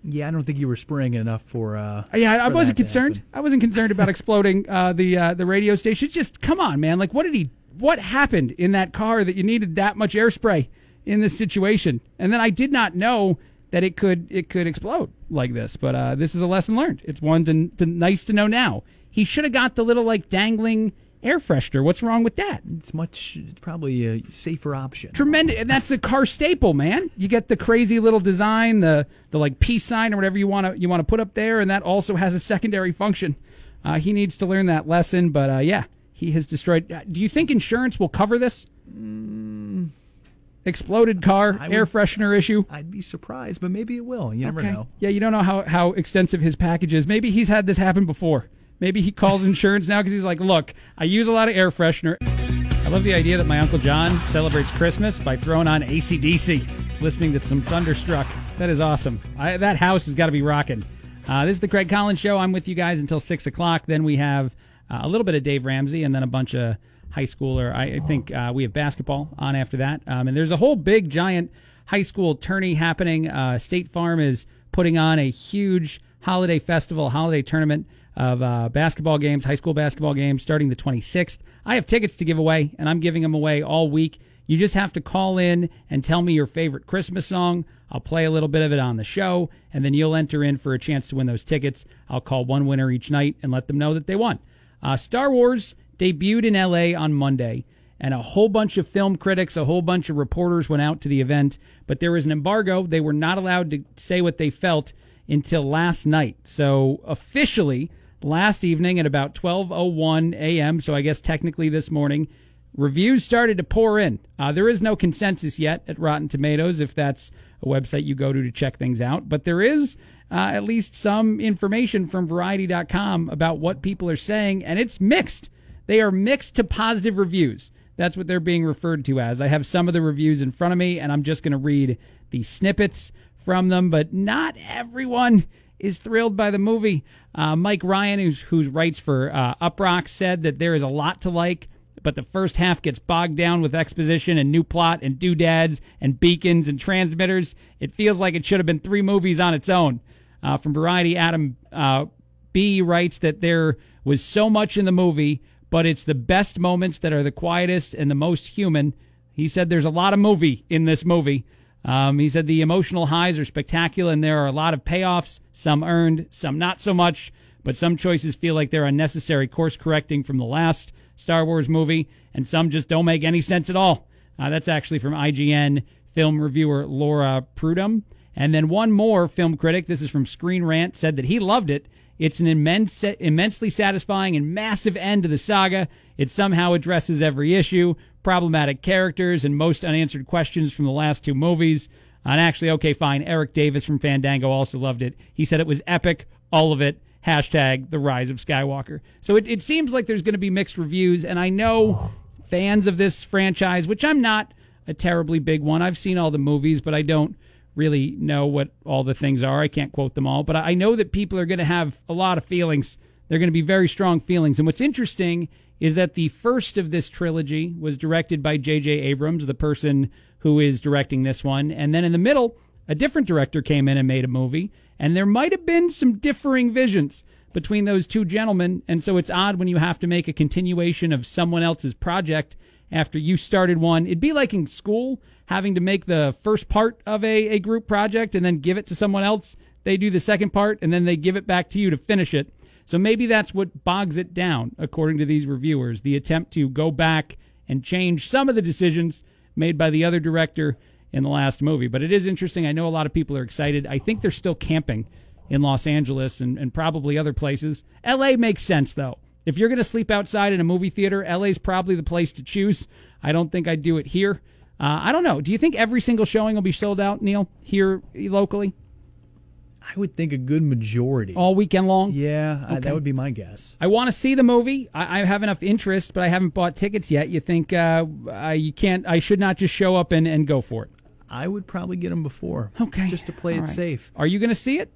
Yeah, I don't think you were spraying enough for. Uh, Yeah, I for wasn't concerned. I wasn't concerned about exploding uh, the uh, the radio station. Just come on, man! Like, what did he? What happened in that car that you needed that much air spray in this situation? And then I did not know that it could it could explode like this. But uh, this is a lesson learned. It's one to, to nice to know now. He should have got the little like dangling air freshener. What's wrong with that? It's much it's probably a safer option. Tremendous, and that's a car staple, man. You get the crazy little design, the the like peace sign or whatever you want to you want to put up there, and that also has a secondary function. Uh, he needs to learn that lesson, but uh, yeah, he has destroyed. uh, Do you think insurance will cover this? Exploded car, air freshener issue. I'd be surprised, but maybe it will. You never Okay. know. Yeah, you don't know how, how extensive his package is. Maybe he's had this happen before. Maybe he calls insurance now because he's like, look, I use a lot of air freshener. I love the idea that my Uncle John celebrates Christmas by throwing on ACDC, listening to some Thunderstruck. That is awesome. I, that house has got to be rocking. Uh, this is the Craig Collins Show. I'm with you guys until 6 o'clock. Then we have uh, a little bit of Dave Ramsey and then a bunch of high schooler. I, I think uh, we have basketball on after that. Um, and there's a whole big, giant high school tourney happening. Uh, State Farm is putting on a huge holiday festival, holiday tournament of uh, basketball games, high school basketball games, starting the 26th. I have tickets to give away, and I'm giving them away all week. You just have to call in and tell me your favorite Christmas song. I'll play a little bit of it on the show, and then you'll enter in for a chance to win those tickets. I'll call one winner each night and let them know that they won. Uh, Star Wars debuted in LA on Monday, and a whole bunch of film critics, a whole bunch of reporters went out to the event, but there was an embargo. They were not allowed to say what they felt until last night. So officially, last evening at about 12:01 a.m., so I guess technically this morning, reviews started to pour in. Uh, there is no consensus yet at Rotten Tomatoes, if that's a website you go to to check things out, but there is uh, at least some information from Variety.com about what people are saying, and it's mixed. They are mixed to positive reviews. That's what they're being referred to as. I have some of the reviews in front of me, and I'm just going to read the snippets from them, but not everyone is thrilled by the movie. Uh, Mike Ryan, who's, who writes for uh, Uproxx, said that there is a lot to like, but the first half gets bogged down with exposition and new plot and doodads and beacons and transmitters. It feels like it should have been three movies on its own. Uh, from Variety, Adam uh, B writes that there was so much in the movie, but it's the best moments that are the quietest and the most human. He said there's a lot of movie in this movie. Um, he said the emotional highs are spectacular and there are a lot of payoffs, some earned, some not so much, but some choices feel like they're unnecessary course correcting from the last Star Wars movie, and some just don't make any sense at all. Uh, that's actually from IGN film reviewer Laura Prudom. And then one more film critic, this is from Screen Rant, said that he loved it. It's an immense, immensely satisfying and massive end to the saga. It somehow addresses every issue, problematic characters, and most unanswered questions from the last two movies. And actually, okay, fine. Eric Davis from Fandango also loved it. He said it was epic, all of it. Hashtag the rise of Skywalker. So it, it seems like there's going to be mixed reviews, and I know fans of this franchise, which I'm not a terribly big one. I've seen all the movies, but I don't really know what all the things are. I can't quote them all, but I know that people are going to have a lot of feelings. They're going to be very strong feelings. And what's interesting is that the first of this trilogy was directed by J.J. Abrams, the person who is directing this one. And then in the middle, a different director came in and made a movie. And there might have been some differing visions between those two gentlemen. And so it's odd when you have to make a continuation of someone else's project after you started one. It'd be like in school having to make the first part of a, a group project and then give it to someone else. They do the second part and then they give it back to you to finish it. So maybe that's what bogs it down, according to these reviewers the attempt to go back and change some of the decisions made by the other director in the last movie. But it is interesting. I know a lot of people are excited. I think they're still camping in Los Angeles and, and probably other places. LA makes sense, though. If you're going to sleep outside in a movie theater, LA's probably the place to choose. I don't think I'd do it here. Uh, I don't know. Do you think every single showing will be sold out, Neil, here locally? I would think a good majority. All weekend long? Yeah, I, that would be my guess. I want to see the movie. I, I have enough interest, but I haven't bought tickets yet. You think uh, I, you can't? I should not just show up and, and go for it. I would probably get them before. Okay. Just to play All it right. safe. Are you going to see it?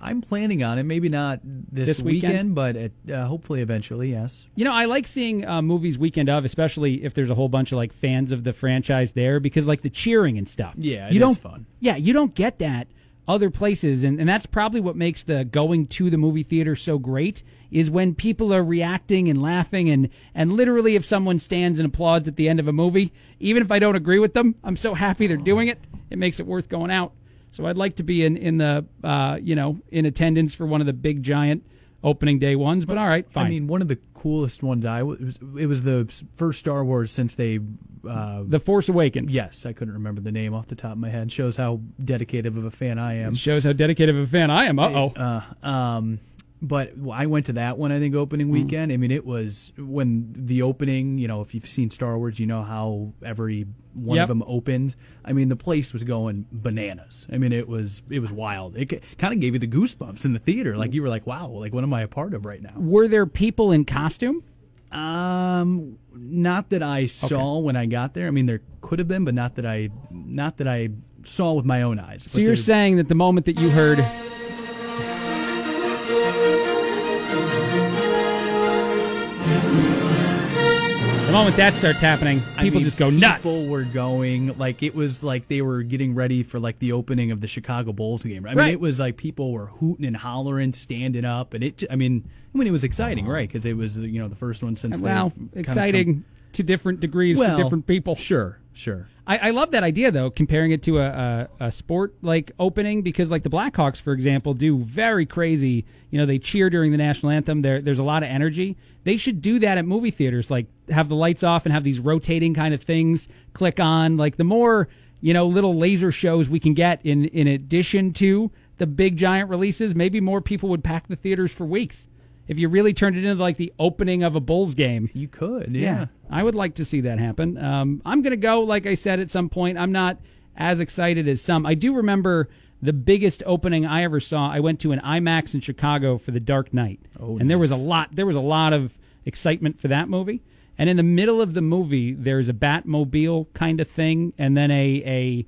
I'm planning on it. Maybe not this, This weekend? but it, uh, hopefully eventually, yes. You know, I like seeing uh, movies weekend of, especially if there's a whole bunch of like fans of the franchise there, because like the cheering and stuff. Yeah, it you is don't, fun. Yeah, you don't get that other places, and, and that's probably what makes the going to the movie theater so great. Is when people are reacting and laughing, and and literally, if someone stands and applauds at the end of a movie, even if I don't agree with them, I'm so happy they're doing it. It makes it worth going out. So I'd like to be in in the uh, you know in attendance for one of the big giant opening day ones, but all right, fine. I mean, one of the coolest ones I was, it was, it was the first Star Wars since they. Uh, the Force Awakens. Yes, I couldn't remember the name off the top of my head. Shows how dedicated of a fan I am. It shows how dedicated of a fan I am. Uh oh. Uh, um, but I went to that one. I think opening weekend. I mean, it was when the opening. You know, if you've seen Star Wars, you know how every one Yep. of them opened. I mean, the place was going bananas. I mean, it was it was wild. It kind of gave you the goosebumps in the theater. Like you were like, wow, like what am I a part of right now? Were there people in costume? Um, not that I saw when I got there. I mean, there could have been, but not that I not that I saw with my own eyes. So you're saying that the moment that you heard moment that starts happening, I people mean, just go nuts. People were going like it was like they were getting ready for like the opening of the Chicago Bulls game. I mean, Right. it was like people were hooting and hollering, standing up, and it. I mean, I mean, it was exciting, right? Because it was you know the first one since well, they've exciting come- to different degrees Well, for different people. Sure, sure. I, I love that idea though, comparing it to a, a, a sport like opening because like the Blackhawks, for example, do very crazy. You know, they cheer during the national anthem. There, there's a lot of energy. They should do that at movie theaters, like have the lights off and have these rotating kind of things click on. Like the more you know, little laser shows we can get in in addition to the big giant releases, maybe more people would pack the theaters for weeks. If you really turned it into like the opening of a Bulls game, you could. Yeah. I would like to see that happen. Um, I'm going to go, like I said, at some point. I'm not as excited as some. I do remember the biggest opening I ever saw. I went to an IMAX in Chicago for The Dark Knight, Oh, and there was a lot. There was a lot of excitement for that movie. And in the middle of the movie, there's a Batmobile kind of thing, and then a a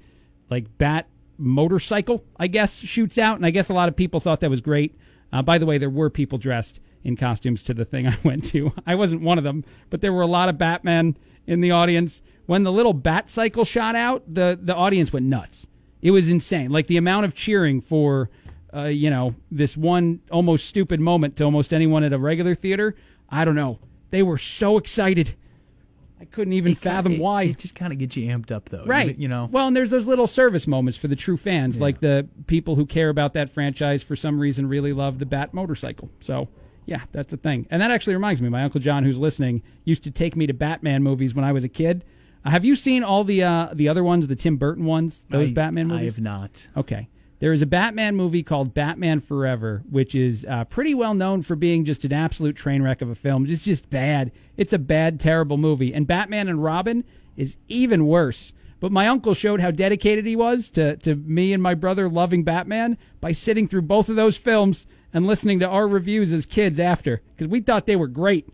like Bat motorcycle, I guess, shoots out. And I guess a lot of people thought that was great. Uh, by the way, there were people dressed in costumes to the thing I went to. I wasn't one of them, but there were a lot of Batman in the audience. When the little bat cycle shot out, the, the audience went nuts. It was insane. Like the amount of cheering for, uh, you know, this one almost stupid moment to almost anyone at a regular theater. I don't know. They were so excited. I couldn't even It kinda- fathom it- why. It just kind of gets you amped up, though. Right. You know. Well, and there's those little service moments for the true fans, like the people who care about that franchise for some reason really love the Bat motorcycle. So, yeah, that's the thing. And that actually reminds me, my uncle John, who's listening, used to take me to Batman movies when I was a kid. Uh, have you seen all the uh, the other ones, the Tim Burton ones, those I- Batman movies? I have not. Okay. There is a Batman movie called Batman Forever, which is uh, pretty well known for being just an absolute train wreck of a film. It's just bad. It's a bad, terrible movie. And Batman and Robin is even worse. But my uncle showed how dedicated he was to, to me and my brother loving Batman by sitting through both of those films and listening to our reviews as kids after, because we thought they were great.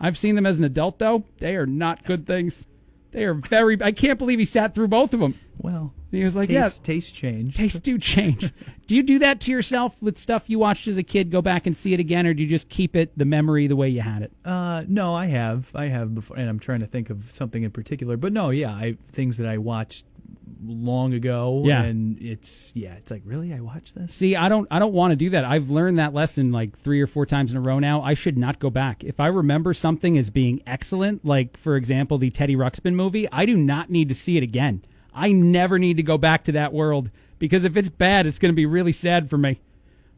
I've seen them as an adult, though. They are not good things. They are very. I can't believe he sat through both of them. Well, he was like, taste, "Yeah, taste change. Tastes do change. do you do that to yourself with stuff you watched as a kid? Go back and see it again, or do you just keep it the memory the way you had it? Uh, no, I have, I have before, and I'm trying to think of something in particular. But no, yeah, I things that I watched long ago. Yeah. and it's yeah, it's like really, I watched this. See, I don't I don't want to do that. I've learned that lesson like 3 or 4 times in a row now. I should not go back. If I remember something as being excellent, like for example, the Teddy Ruxpin movie, I do not need to see it again. I never need to go back to that world because if it's bad, it's going to be really sad for me.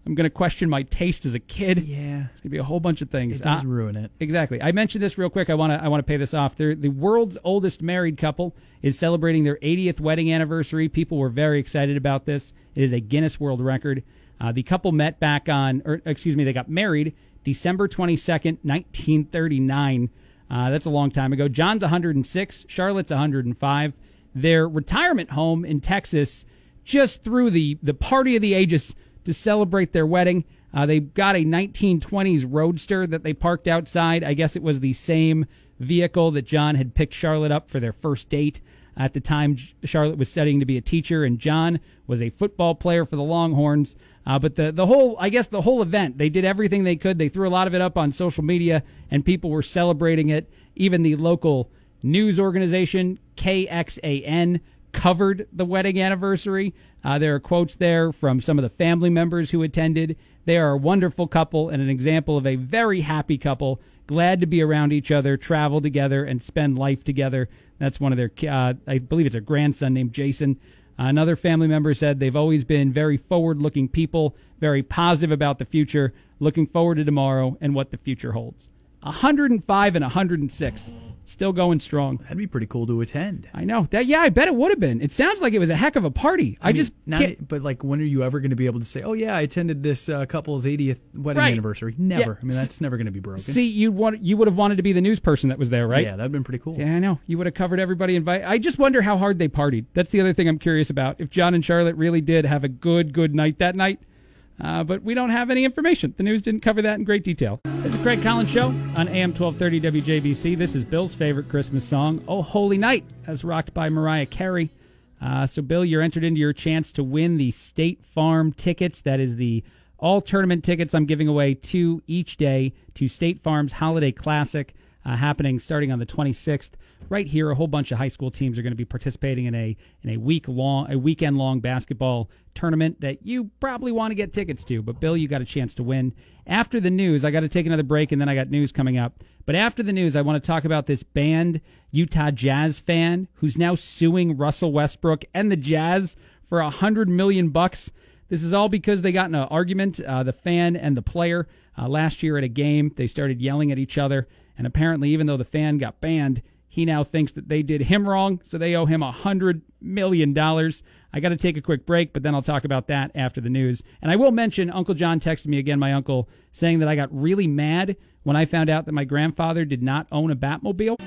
I'm going to question my taste as a kid. Yeah, it's going to be a whole bunch of things. It does Uh, ruin it. Exactly. I mentioned this real quick. I want to I want to pay this off. They're, the world's oldest married couple is celebrating their 80th wedding anniversary. People were very excited about this. It is a Guinness World Record. Uh, the couple met back on, or excuse me, they got married December 22nd, 1939. Uh, that's a long time ago. John's 106, Charlotte's 105. Their retirement home in Texas just threw the the party of the ages to celebrate their wedding. Uh, they got a 1920s Roadster that they parked outside. I guess it was the same vehicle that John had picked Charlotte up for their first date. At the time, Charlotte was studying to be a teacher, and John was a football player for the Longhorns. Uh, but the the whole, I guess, the whole event, they did everything they could. They threw a lot of it up on social media, and people were celebrating it. Even the local news organization KXAN covered the wedding anniversary. Uh, there are quotes there from some of the family members who attended. They are a wonderful couple and an example of a very happy couple, glad to be around each other, travel together, and spend life together. That's one of their, uh, I believe it's a grandson named Jason. Another family member said they've always been very forward looking people, very positive about the future. Looking forward to tomorrow and what the future holds. 105 and 106. Still going strong. That'd be pretty cool to attend. I know. That yeah, I bet it would have been. It sounds like it was a heck of a party. I, mean, just not, can't- but like, when are you ever going to be able to say, "Oh yeah, I attended this uh, couple's 80th wedding Right. anniversary"? Never. Yeah. I mean, that's never going to be broken. see you want you would have wanted to be the news person that was there, right? Yeah, that'd been pretty cool. Yeah, I know. You would have covered everybody. Invite. I just wonder how hard they partied. That's the other thing I'm curious about. If John and Charlotte really did have a good, good night that night, uh, but we don't have any information. The news didn't cover that in great detail. It's a Craig Collins show on AM 1230 WJBC. This is Bill's favorite Christmas song, "Oh Holy Night," as rocked by Mariah Carey. Uh, so, Bill, you're entered into your chance to win the State Farm tickets. That is the all tournament tickets I'm giving away two each day to State Farm's Holiday Classic, uh, happening starting on the 26th. Right here, a whole bunch of high school teams are going to be participating in a in a week long, a weekend long basketball tournament that you probably want to get tickets to. But Bill, you got a chance to win. After the news, I got to take another break, and then I got news coming up. But after the news, I want to talk about this banned Utah Jazz fan who's now suing Russell Westbrook and the Jazz for a hundred million bucks. This is all because they got in an argument, uh, the fan and the player, uh, last year at a game. They started yelling at each other, and apparently, even though the fan got banned, he now thinks that they did him wrong, so they owe him a hundred million dollars. I got to take a quick break, but then I'll talk about that after the news. And I will mention Uncle John texted me again, my uncle, saying that I got really mad when I found out that my grandfather did not own a Batmobile.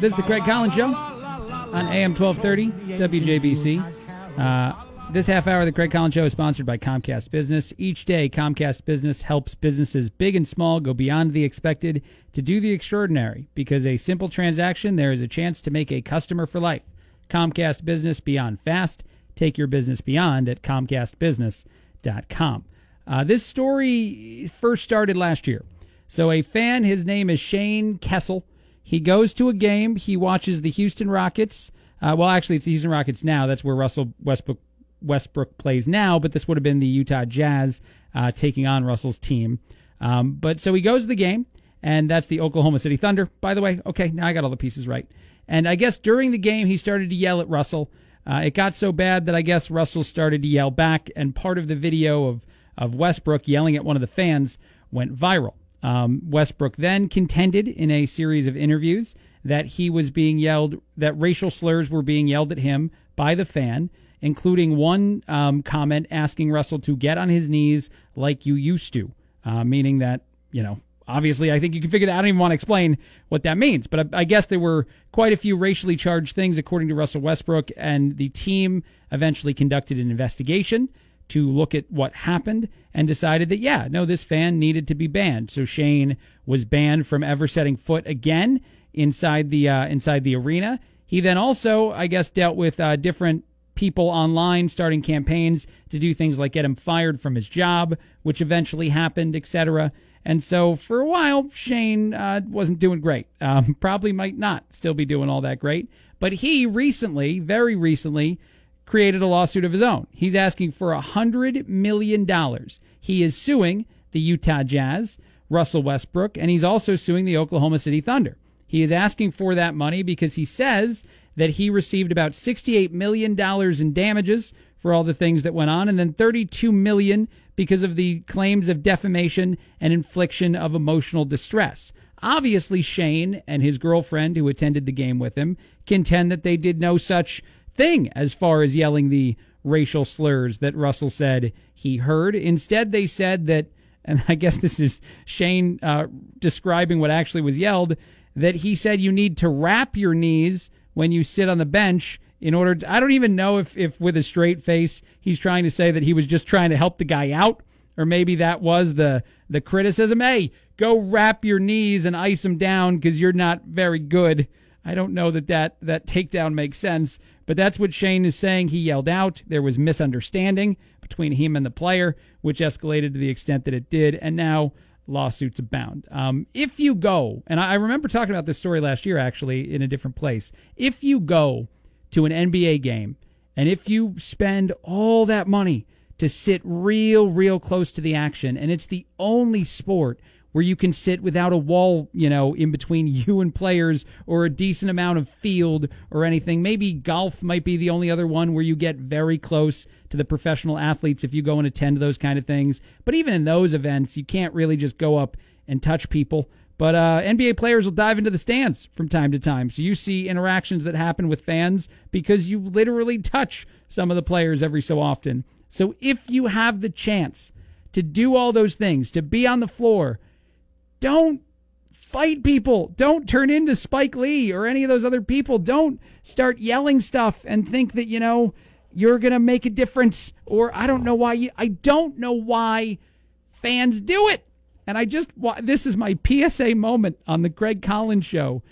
This is the Craig Collins Show on AM 1230 WJBC. Uh, this half hour of the Craig Collins Show is sponsored by Comcast Business. Each day, Comcast Business helps businesses big and small go beyond the expected to do the extraordinary. Because a simple transaction, there is a chance to make a customer for life. Comcast Business Beyond Fast. Take your business beyond at ComcastBusiness.com. Uh, this story first started last year. So, a fan, his name is Shane Keisel. He goes to a game. He watches the Houston Rockets. Uh, well, actually, it's the Houston Rockets now. That's where Russell Westbrook Westbrook plays now. But this would have been the Utah Jazz uh, taking on Russell's team. Um, but so he goes to the game, and that's the Oklahoma City Thunder. By the way, okay, now I got all the pieces right. And I guess during the game, he started to yell at Russell. Uh, it got so bad that I guess Russell started to yell back, and part of the video of of Westbrook yelling at one of the fans went viral. Um, Westbrook then contended in a series of interviews that he was being yelled, that racial slurs were being yelled at him by the fan, including one um, comment asking Russell to get on his knees like you used to, uh, meaning that, you know, obviously I think you can figure that. I don't even want to explain what that means, but I, I guess there were quite a few racially charged things according to Russell Westbrook, and the team eventually conducted an investigation to look at what happened and decided that yeah, no, this fan needed to be banned. So Shane was banned from ever setting foot again inside the uh, inside the arena. He then also, I guess, dealt with uh, different people online starting campaigns to do things like get him fired from his job, which eventually happened, etc. And so for a while, Shane uh, wasn't doing great. Um, probably might not still be doing all that great. But he recently, very recently, created a lawsuit of his own. He's asking for a hundred million dollars. He is suing the Utah Jazz, Russell Westbrook, and he's also suing the Oklahoma City Thunder. He is asking for that money because he says that he received about $68 million in damages for all the things that went on, and then 32 million because of the claims of defamation and infliction of emotional distress. Obviously, Shane and his girlfriend, who attended the game with him, contend that they did no such thing as far as yelling the racial slurs that Russell said he heard. Instead, they said that, and I guess this is Shane uh, describing what actually was yelled, that he said you need to wrap your knees when you sit on the bench in order to, I don't even know if, if with a straight face he's trying to say that he was just trying to help the guy out, or maybe that was the, the criticism. Hey, go wrap your knees and ice them down because you're not very good. I don't know that, that that takedown makes sense, but that's what Shane is saying. He yelled out. There was misunderstanding between him and the player, which escalated to the extent that it did, and now lawsuits abound. Um, if you go, and I I remember talking about this story last year actually in a different place. If you go to an NBA game and if you spend all that money to sit real, real close to the action, and it's the only sport where you can sit without a wall, you know, in between you and players or a decent amount of field or anything. Maybe golf might be the only other one where you get very close to the professional athletes if you go and attend those kind of things. But even in those events, you can't really just go up and touch people. But uh, NBA players will dive into the stands from time to time. So you see interactions that happen with fans because you literally touch some of the players every so often. So if you have the chance to do all those things, to be on the floor, don't fight people. Don't turn into Spike Lee or any of those other people. Don't start yelling stuff and think that, you know, you're going to make a difference. Or I don't know why you, I don't know why fans do it. And I just, this is my PSA moment on the Craig Collins show.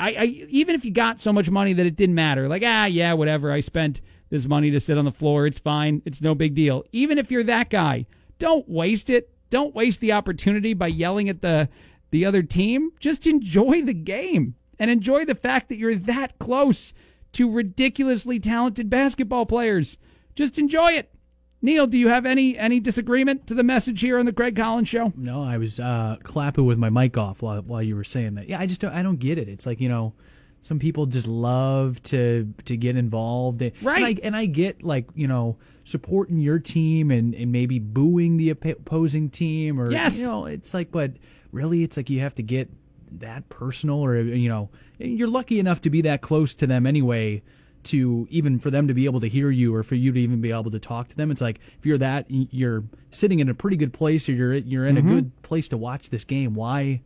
I, I even if you got so much money that it didn't matter, like ah yeah whatever, I spent this money to sit on the floor, it's fine, it's no big deal. Even if you're that guy, don't waste it. Don't waste the opportunity by yelling at the the other team. Just enjoy the game and enjoy the fact that you're that close to ridiculously talented basketball players. Just enjoy it. Neil, do you have any any disagreement to the message here on the Craig Collins show? No, I was uh, clapping with my mic off while while you were saying that. Yeah, I just don't. I don't get it. It's like you know, some people just love to to get involved, Right. And I, and I get like you know supporting your team and and maybe booing the opposing team, or Yes. you know, it's like, but really, it's like you have to get that personal, or you know, you're lucky enough to be that close to them anyway. To even for them to be able to hear you, or for you to even be able to talk to them, it's like if you're that you're sitting in a pretty good place, or you're you're in Mhm. a good place to watch this game. Why,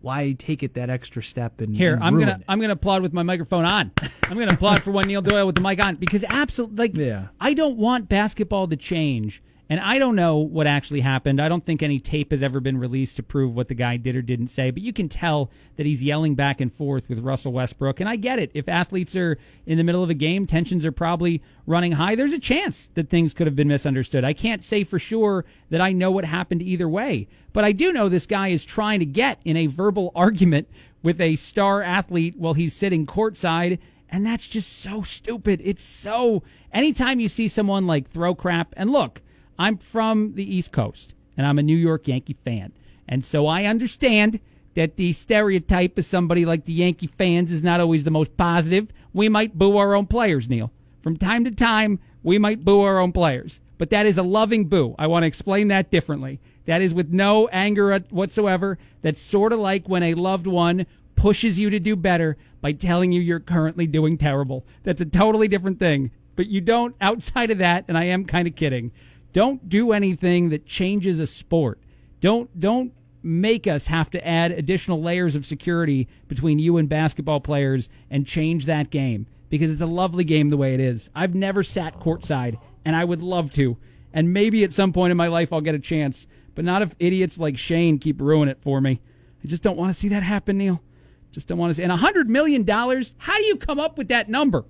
why take it that extra step and Here, and I'm gonna it? I'm gonna applaud with my microphone on. I'm gonna applaud for one Neil Doyle with the mic on because absolutely, like, Yeah. I don't want basketball to change, and I don't know what actually happened. I don't think any tape has ever been released to prove what the guy did or didn't say, but you can tell that he's yelling back and forth with Russell Westbrook, and I get it. If athletes are in the middle of a game, tensions are probably running high. There's a chance that things could have been misunderstood. I can't say for sure that I know what happened either way, but I do know this guy is trying to get in a verbal argument with a star athlete while he's sitting courtside. And that's just so stupid. It's so. Anytime you see someone like throw crap, and look, I'm from the East Coast and I'm a New York Yankee fan. And so I understand that the stereotype of somebody like the Yankee fans is not always the most positive. We might boo our own players, Neil. From time to time, we might boo our own players. But that is a loving boo. I want to explain that differently. That is with no anger whatsoever. That's sort of like when a loved one pushes you to do better by telling you you're currently doing terrible. That's a totally different thing. But you don't, outside of that, and I am kind of kidding, don't do anything that changes a sport. Don't, don't make us have to add additional layers of security between you and basketball players and change that game because it's a lovely game the way it is. I've never sat courtside and I would love to. And maybe at some point in my life I'll get a chance, but not if idiots like Shane keep ruining it for me. I just don't want to see that happen, Neil. Just don't want to see. And a hundred million dollars? How do you come up with that number?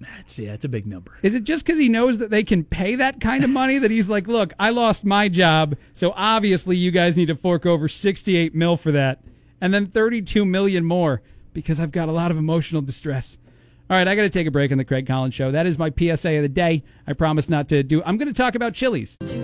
That's yeah, it's a big number. Is it just because he knows that they can pay that kind of money that he's like, look, I lost my job, so obviously you guys need to fork over 68 mil for that, and then 32 million more because I've got a lot of emotional distress. All right, I got to take a break on the Craig Collins show. That is my PSA of the day. I promise not to do. I'm going to talk about Chili's. Just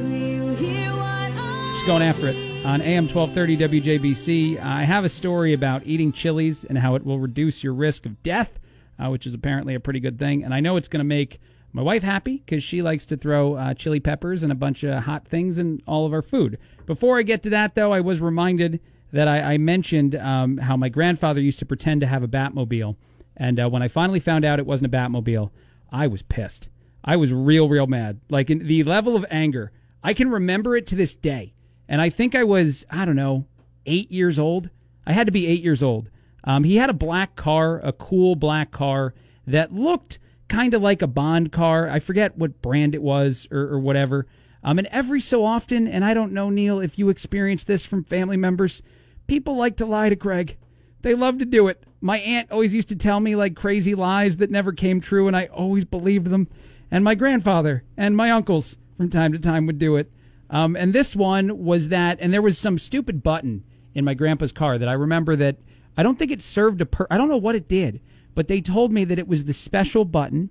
going after it on AM 1230 WJBC. I have a story about eating chilies and how it will reduce your risk of death, uh, which is apparently a pretty good thing. And I know it's going to make my wife happy because she likes to throw uh, chili peppers and a bunch of hot things in all of our food. Before I get to that, though, I was reminded that I, I mentioned um, how my grandfather used to pretend to have a Batmobile. And uh, when I finally found out it wasn't a Batmobile, I was pissed. I was real, real mad. Like in the level of anger, I can remember it to this day. And I think I was, I don't know, eight years old. I had to be eight years old. Um, he had a black car, a cool black car that looked kind of like a Bond car. I forget what brand it was or, or whatever. Um, and every so often, and I don't know, Neil, if you experience this from family members, people like to lie to Craig. They love to do it. My aunt always used to tell me like crazy lies that never came true, and I always believed them. And my grandfather and my uncles from time to time would do it. Um, and this one was that, and there was some stupid button in my grandpa's car that I remember that I don't think it served a per. I don't know what it did, but they told me that it was the special button,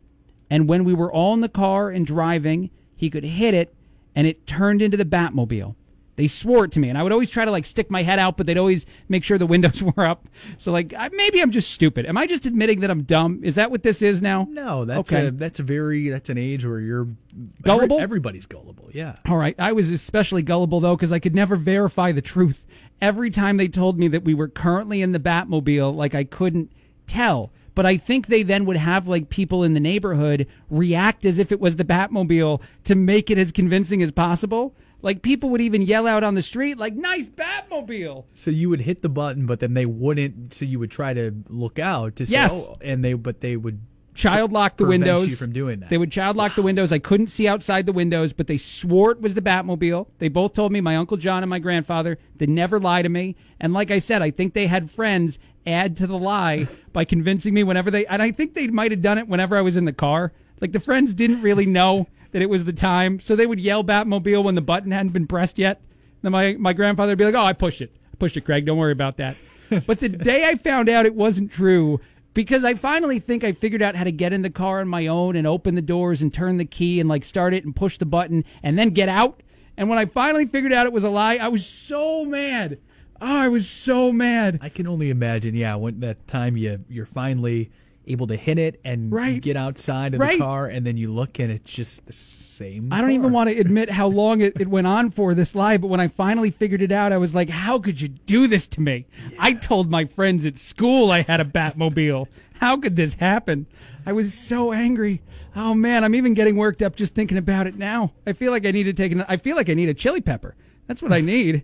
and when we were all in the car and driving, he could hit it, and it turned into the Batmobile. They swore it to me, and I would always try to like stick my head out, but they'd always make sure the windows were up. So like, I, maybe I'm just stupid. Am I just admitting that I'm dumb? Is that what this is now? No, that's okay. a that's a very that's an age where you're Gullible? every- everybody's gullible. Yeah. All right. I was especially gullible though because I could never verify the truth. Every time they told me that we were currently in the Batmobile, like I couldn't tell. But I think they then would have like people in the neighborhood react as if it was the Batmobile to make it as convincing as possible. Like people would even yell out on the street, like "Nice Batmobile!" So you would hit the button, but then they wouldn't. So you would try to look out to say, Yes. oh, and they but they would child lock the windows you from doing that. They would child lock the windows. I couldn't see outside the windows, but they swore it was the Batmobile. They both told me, my uncle John and my grandfather, they never lie to me. And like I said, I think they had friends add to the lie by convincing me whenever they, and I think they might have done it whenever I was in the car. Like the friends didn't really know that it was the time, so they would yell Batmobile when the button hadn't been pressed yet. Then my my grandfather would be like, "Oh, I pushed it. I pushed it, Craig. Don't worry about that." but the day I found out it wasn't true, because I finally think I figured out how to get in the car on my own and open the doors and turn the key and like start it and push the button and then get out. And when I finally figured out it was a lie, I was so mad. Oh, I was so mad. I can only imagine. Yeah, when that time you you're finally able to hit it and Right. get outside of Right. the car, and then you look and it's just the same. I don't even want to admit how long it, it went on for this lie, but when I finally figured it out, I was like, how could you do this to me? I told my friends at school I had a Batmobile. How could this happen? I was so angry. Oh man, I'm even getting worked up just thinking about it now. I feel like I need to take an, I feel like I need a chili pepper. That's what I need.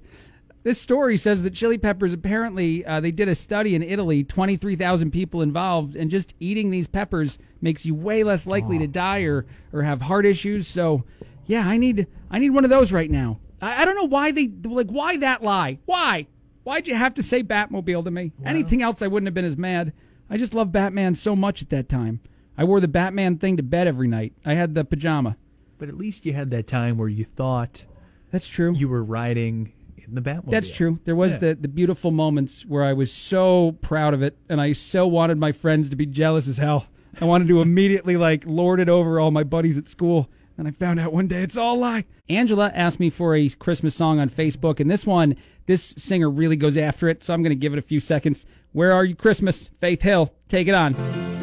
This story says that chili peppers apparently uh, they did a study in Italy, 23,000 people involved, and just eating these peppers makes you way less likely to die or, or have heart issues. So, yeah, I need I need one of those right now. I, I don't know why they like why that lie. Why? Why'd you have to say Batmobile to me? Anything else, I wouldn't have been as mad. I just love Batman so much at that time. I wore the Batman thing to bed every night. I had the pajama. But at least you had that time where you thought that's true. You were riding in the Batmobile. That's true. There was Yeah. the, the beautiful moments where I was so proud of it, and I so wanted my friends to be jealous as hell. I wanted to immediately like lord it over all my buddies at school, and I found out one day it's all a lie. Angela asked me for a Christmas song on Facebook, and this one, this singer really goes after it, so I'm going to give it a few seconds. Where are you, Christmas? Faith Hill, take it on.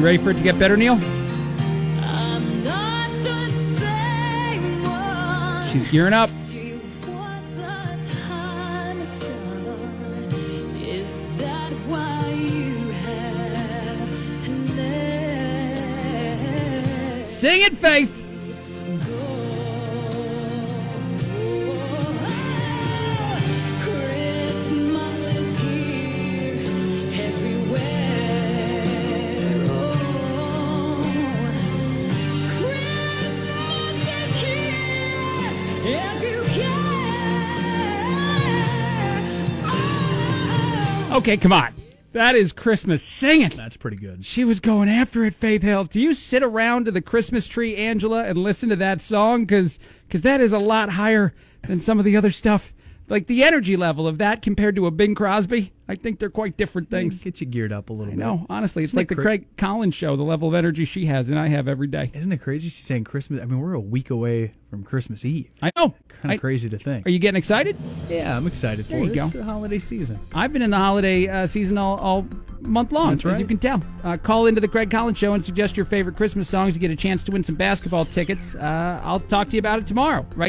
You ready for it to get better, Neil? I'm not the same one. She's gearing up. Sing it, the Okay, come on. That is Christmas singing. That's pretty good. She was going after it, Faith Hill. Do you sit around to the Christmas tree, Angela, and listen to that song? Because cause that is a lot higher than some of the other stuff. Like the energy level of that compared to a Bing Crosby, I think they're quite different things. Get you geared up a little I bit. know, honestly, it's Isn't like it the cra- Craig Collins show, the level of energy she has and I have every day. Isn't it crazy? She's saying Christmas. I mean, we're a week away from Christmas Eve. I know. Kind I- of crazy to think. Are you getting excited? Yeah, I'm excited for There you it. go. It's the holiday season. I've been in the holiday uh, season all, all month long, That's as right. you can tell. Uh, call into the Craig Collins Show and suggest your favorite Christmas songs to get a chance to win some basketball tickets. Uh, I'll talk to you about it tomorrow, right?